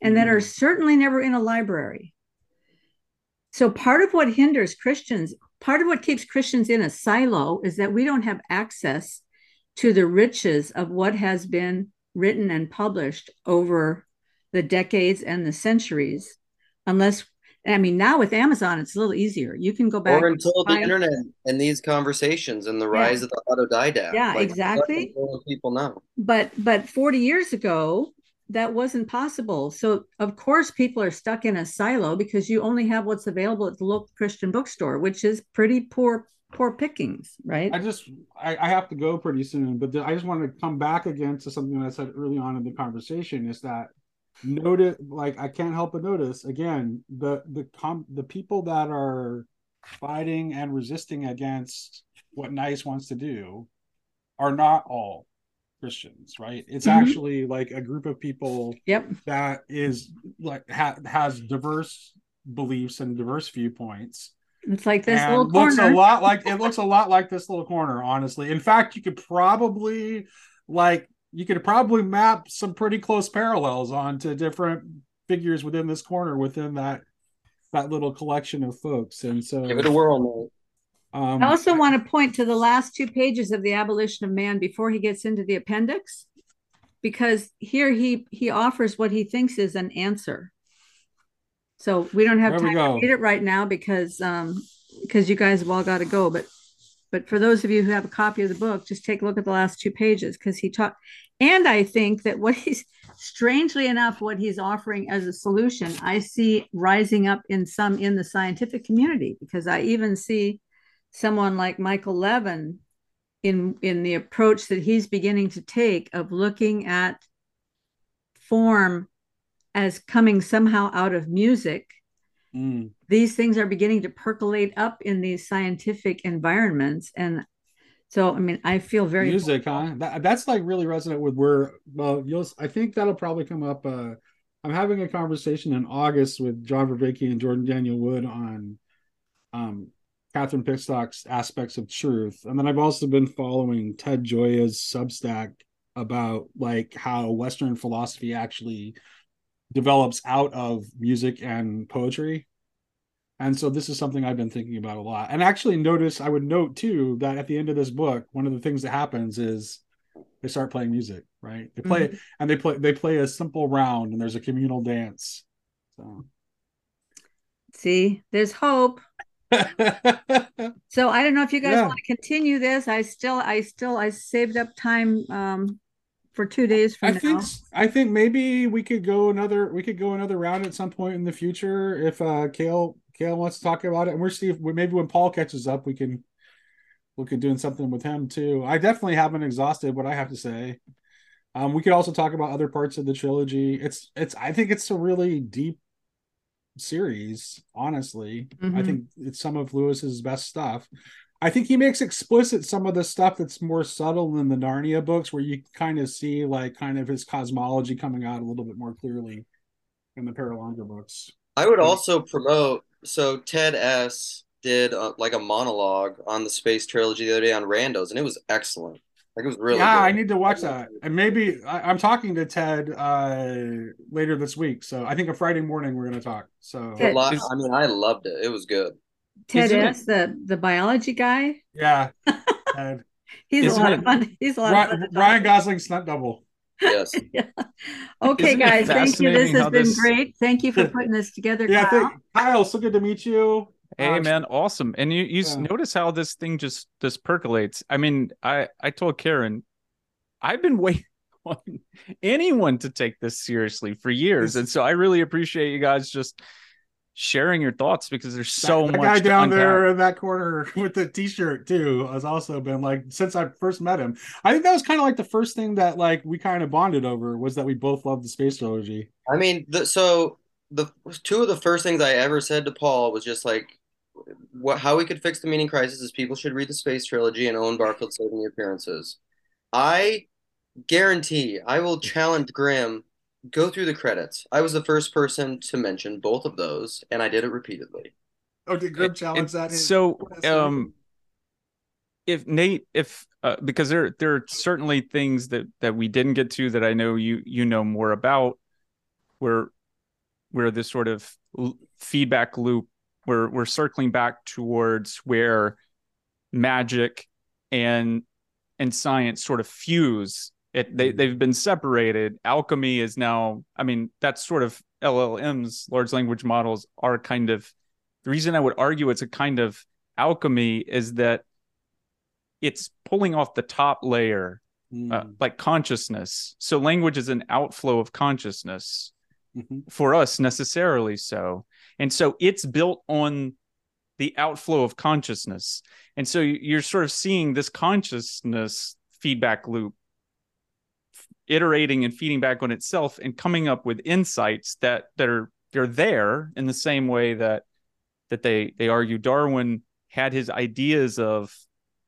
and that are mm. certainly never in a library. So part of what hinders Christians, part of what keeps Christians in a silo is that we don't have access to the riches of what has been written and published over the decades and the centuries unless I mean, now with Amazon, it's a little easier. You can go back or until the internet and these conversations and the rise yeah. of the autodidact. Yeah, like, exactly. People know. But but 40 years ago, that wasn't possible. So of course people are stuck in a silo because you only have what's available at the local Christian bookstore, which is pretty poor poor pickings, right? I just I, I have to go pretty soon, but I just want to come back again to something that I said early on in the conversation is that notice like I can't help but notice again the the com the people that are fighting and resisting against what NICE wants to do are not all Christians, right? It's mm-hmm. actually like a group of people yep. that is like ha- has diverse beliefs and diverse viewpoints. It's like this little corner. looks a lot like it looks a lot like this little corner, honestly. In fact, you could probably like you could probably map some pretty close parallels onto different figures within this corner within that that little collection of folks. And so give it a whirl, um, I also want to point to the last two pages of the abolition of man before he gets into the appendix, because here he he offers what he thinks is an answer. So we don't have time to read it right now because um because you guys have all got to go. But but for those of you who have a copy of the book, just take a look at the last two pages because he taught. And I think that what he's strangely enough, what he's offering as a solution, I see rising up in some in the scientific community because I even see someone like Michael Levin in in the approach that he's beginning to take of looking at form as coming somehow out of music mm. these things are beginning to percolate up in these scientific environments and so i mean i feel very music huh that, that's like really resonant with where well you'll i think that'll probably come up uh i'm having a conversation in august with john Vervaeke and jordan daniel wood on um Catherine Pickstock's aspects of truth. And then I've also been following Ted Gioia's Substack about like how Western philosophy actually develops out of music and poetry. And so this is something I've been thinking about a lot. And actually notice I would note too that at the end of this book, one of the things that happens is they start playing music, right? They play mm-hmm. and they play they play a simple round and there's a communal dance. So see, there's hope. so I don't know if you guys yeah. want to continue this. I still, I still, I saved up time um, for two days from I now. think, I think maybe we could go another, we could go another round at some point in the future if uh, Kale, Kale wants to talk about it, and we're see if maybe when Paul catches up, we can look at doing something with him too. I definitely haven't exhausted what I have to say. Um, we could also talk about other parts of the trilogy. It's, it's, I think it's a really deep series honestly. Mm-hmm. i think it's some of lewis's best stuff. I think he makes explicit some of the stuff that's more subtle than the narnia books where you kind of see like kind of his cosmology coming out a little bit more clearly in the Perelandra books. I would also promote so ted s did uh, like a monologue on the space trilogy the other day on randos and it was excellent like it was really yeah. Good. I need to watch that, and maybe I, am talking to Ted uh, later this week. So I think a Friday morning we're going to talk. So Ted, I mean, I loved it. It was good. Ted S, the the biology guy. Yeah, Ted. He's Isn't a lot it, of fun. He's a lot Ryan, of fun. Ryan Gosling stunt double. Yes. yeah. Okay, Isn't guys. Thank you. This has been this... great. Thank you for putting this together. Yeah, Kyle. Think, Kyle. So good to meet you. Hey man, awesome. And you you yeah. notice how this thing just just percolates. I mean, I I told Karen I've been waiting on anyone to take this seriously for years. And so I really appreciate you guys just sharing your thoughts because there's so that, much guy down there in that corner with the t-shirt too has also been like since I first met him. I think that was kind of like the first thing that like we kind of bonded over was that we both loved the space trilogy. I mean, the, so the two of the first things I ever said to Paul was just like what how we could fix the meaning crisis is people should read the space trilogy and Owen Barfield saving the appearances. I guarantee I will challenge Grim. Go through the credits. I was the first person to mention both of those, and I did it repeatedly. Oh, did Grim challenge that? So, um, if Nate, if uh, because there there are certainly things that that we didn't get to that I know you you know more about, where where this sort of feedback loop we're we're circling back towards where magic and and science sort of fuse it they, mm-hmm. they've been separated alchemy is now i mean that's sort of llms large language models are kind of the reason i would argue it's a kind of alchemy is that it's pulling off the top layer mm. uh, like consciousness. So language is an outflow of consciousness mm-hmm. for us, necessarily so. And so it's built on the outflow of consciousness. And so you're sort of seeing this consciousness feedback loop iterating and feeding back on itself and coming up with insights that that are they're there in the same way that that they they argue. Darwin had his ideas of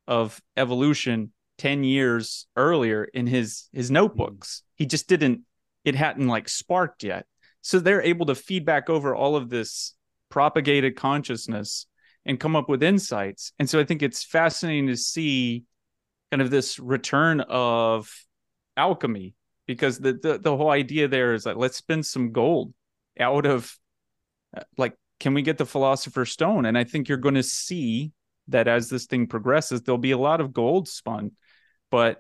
of evolution 10 years earlier in his his notebooks. Mm-hmm. He just didn't it hadn't like sparked yet so they're able to feed back over all of this propagated consciousness and come up with insights. And so i think it's fascinating to see kind of this return of alchemy because the the, the whole idea there is like let's spend some gold out of uh, like can we get the philosopher's stone? And i think you're going to see that as this thing progresses there'll be a lot of gold spun but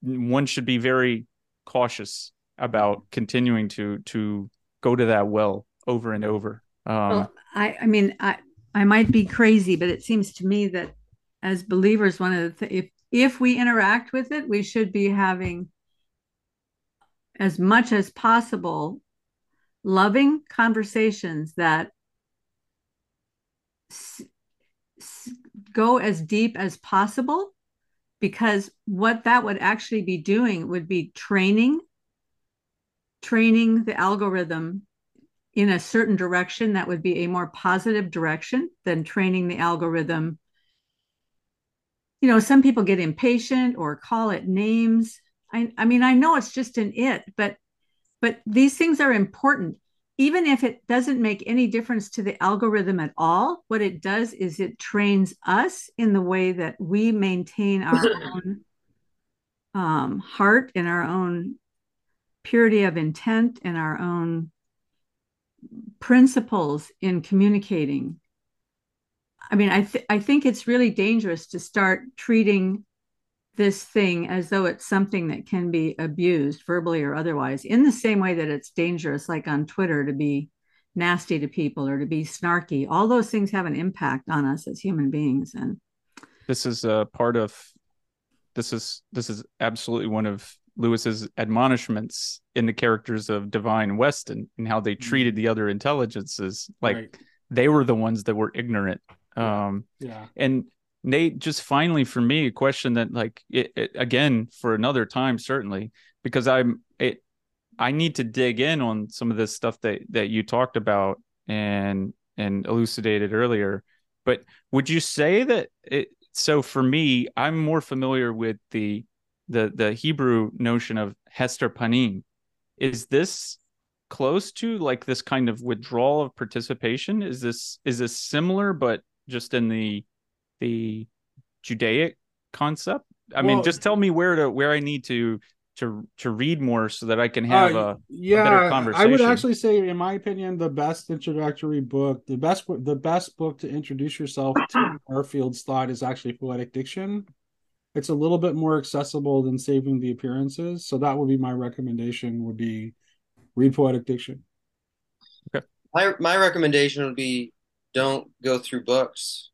one should be very cautious about continuing to to go to that well over and over. Um, well, i i mean i i might be crazy but it seems to me that as believers one of the th- if if we interact with it we should be having as much as possible loving conversations that s- s- go as deep as possible because what that would actually be doing would be training training the algorithm in a certain direction that would be a more positive direction than training the algorithm you know some people get impatient or call it names i, I mean i know it's just an it but but these things are important. Even if it doesn't make any difference to the algorithm at all, what it does is it trains us in the way that we maintain our own um, heart and our own purity of intent and our own principles in communicating. I mean, I, th- I think it's really dangerous to start treating this thing as though it's something that can be abused verbally or otherwise in the same way that it's dangerous like on twitter to be nasty to people or to be snarky all those things have an impact on us as human beings and this is a part of this is this is absolutely one of lewis's admonishments in the characters of Devine weston and how they mm-hmm. treated the other intelligences like right. they were the ones that were ignorant um yeah and Nate, just finally for me, a question that like it, it, again for another time certainly because I'm it I need to dig in on some of this stuff that that you talked about and and elucidated earlier. But would you say that it so for me, I'm more familiar with the the the Hebrew notion of Hester Panim. Is this close to like this kind of withdrawal of participation? Is this is this similar but just in the the Judaic concept? I well, mean, just tell me where to where I need to to to read more so that I can have uh, a yeah. A better conversation. I would actually say, in my opinion, the best introductory book, the best the best book to introduce yourself to Barfield's thought is actually Poetic Diction. It's a little bit more accessible than Saving the Appearances, so that would be my recommendation. Would be read Poetic Diction. Okay. My my recommendation would be don't go through books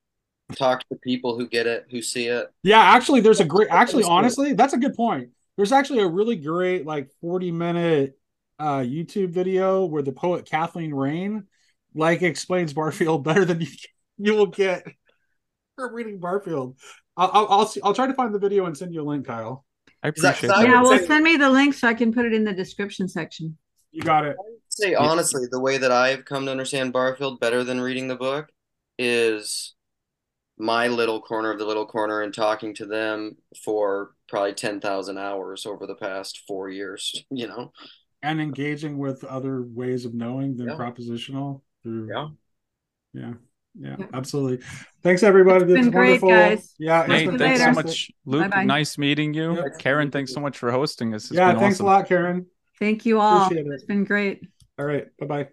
talk to people who get it, who see it. Yeah, actually, there's a great. Actually, honestly, that's a good point. There's actually a really great like 40 minute uh, YouTube video where the poet Kathleen Raine like explains Barfield better than you you will get from reading Barfield. I'll I'll I'll, see, I'll try to find the video and send you a link, Kyle. I appreciate that. Yeah, well, send me the link so I can put it in the description section. You got it. say honestly, the way that I've come to understand Barfield better than reading the book is my little corner of the little corner and talking to them for probably 10,000 hours over the past four years, you know? And engaging with other ways of knowing than yeah. propositional. Through, yeah. Yeah. Yeah, absolutely. Thanks, everybody. It's been great, wonderful. guys. Yeah, hey, thanks later. so much, Luke. Bye-bye. Nice meeting you, yep. Karen. Thanks so much for hosting us. It's yeah, thanks awesome. a lot, Karen. Thank you all. It. It's been great. All right, bye bye.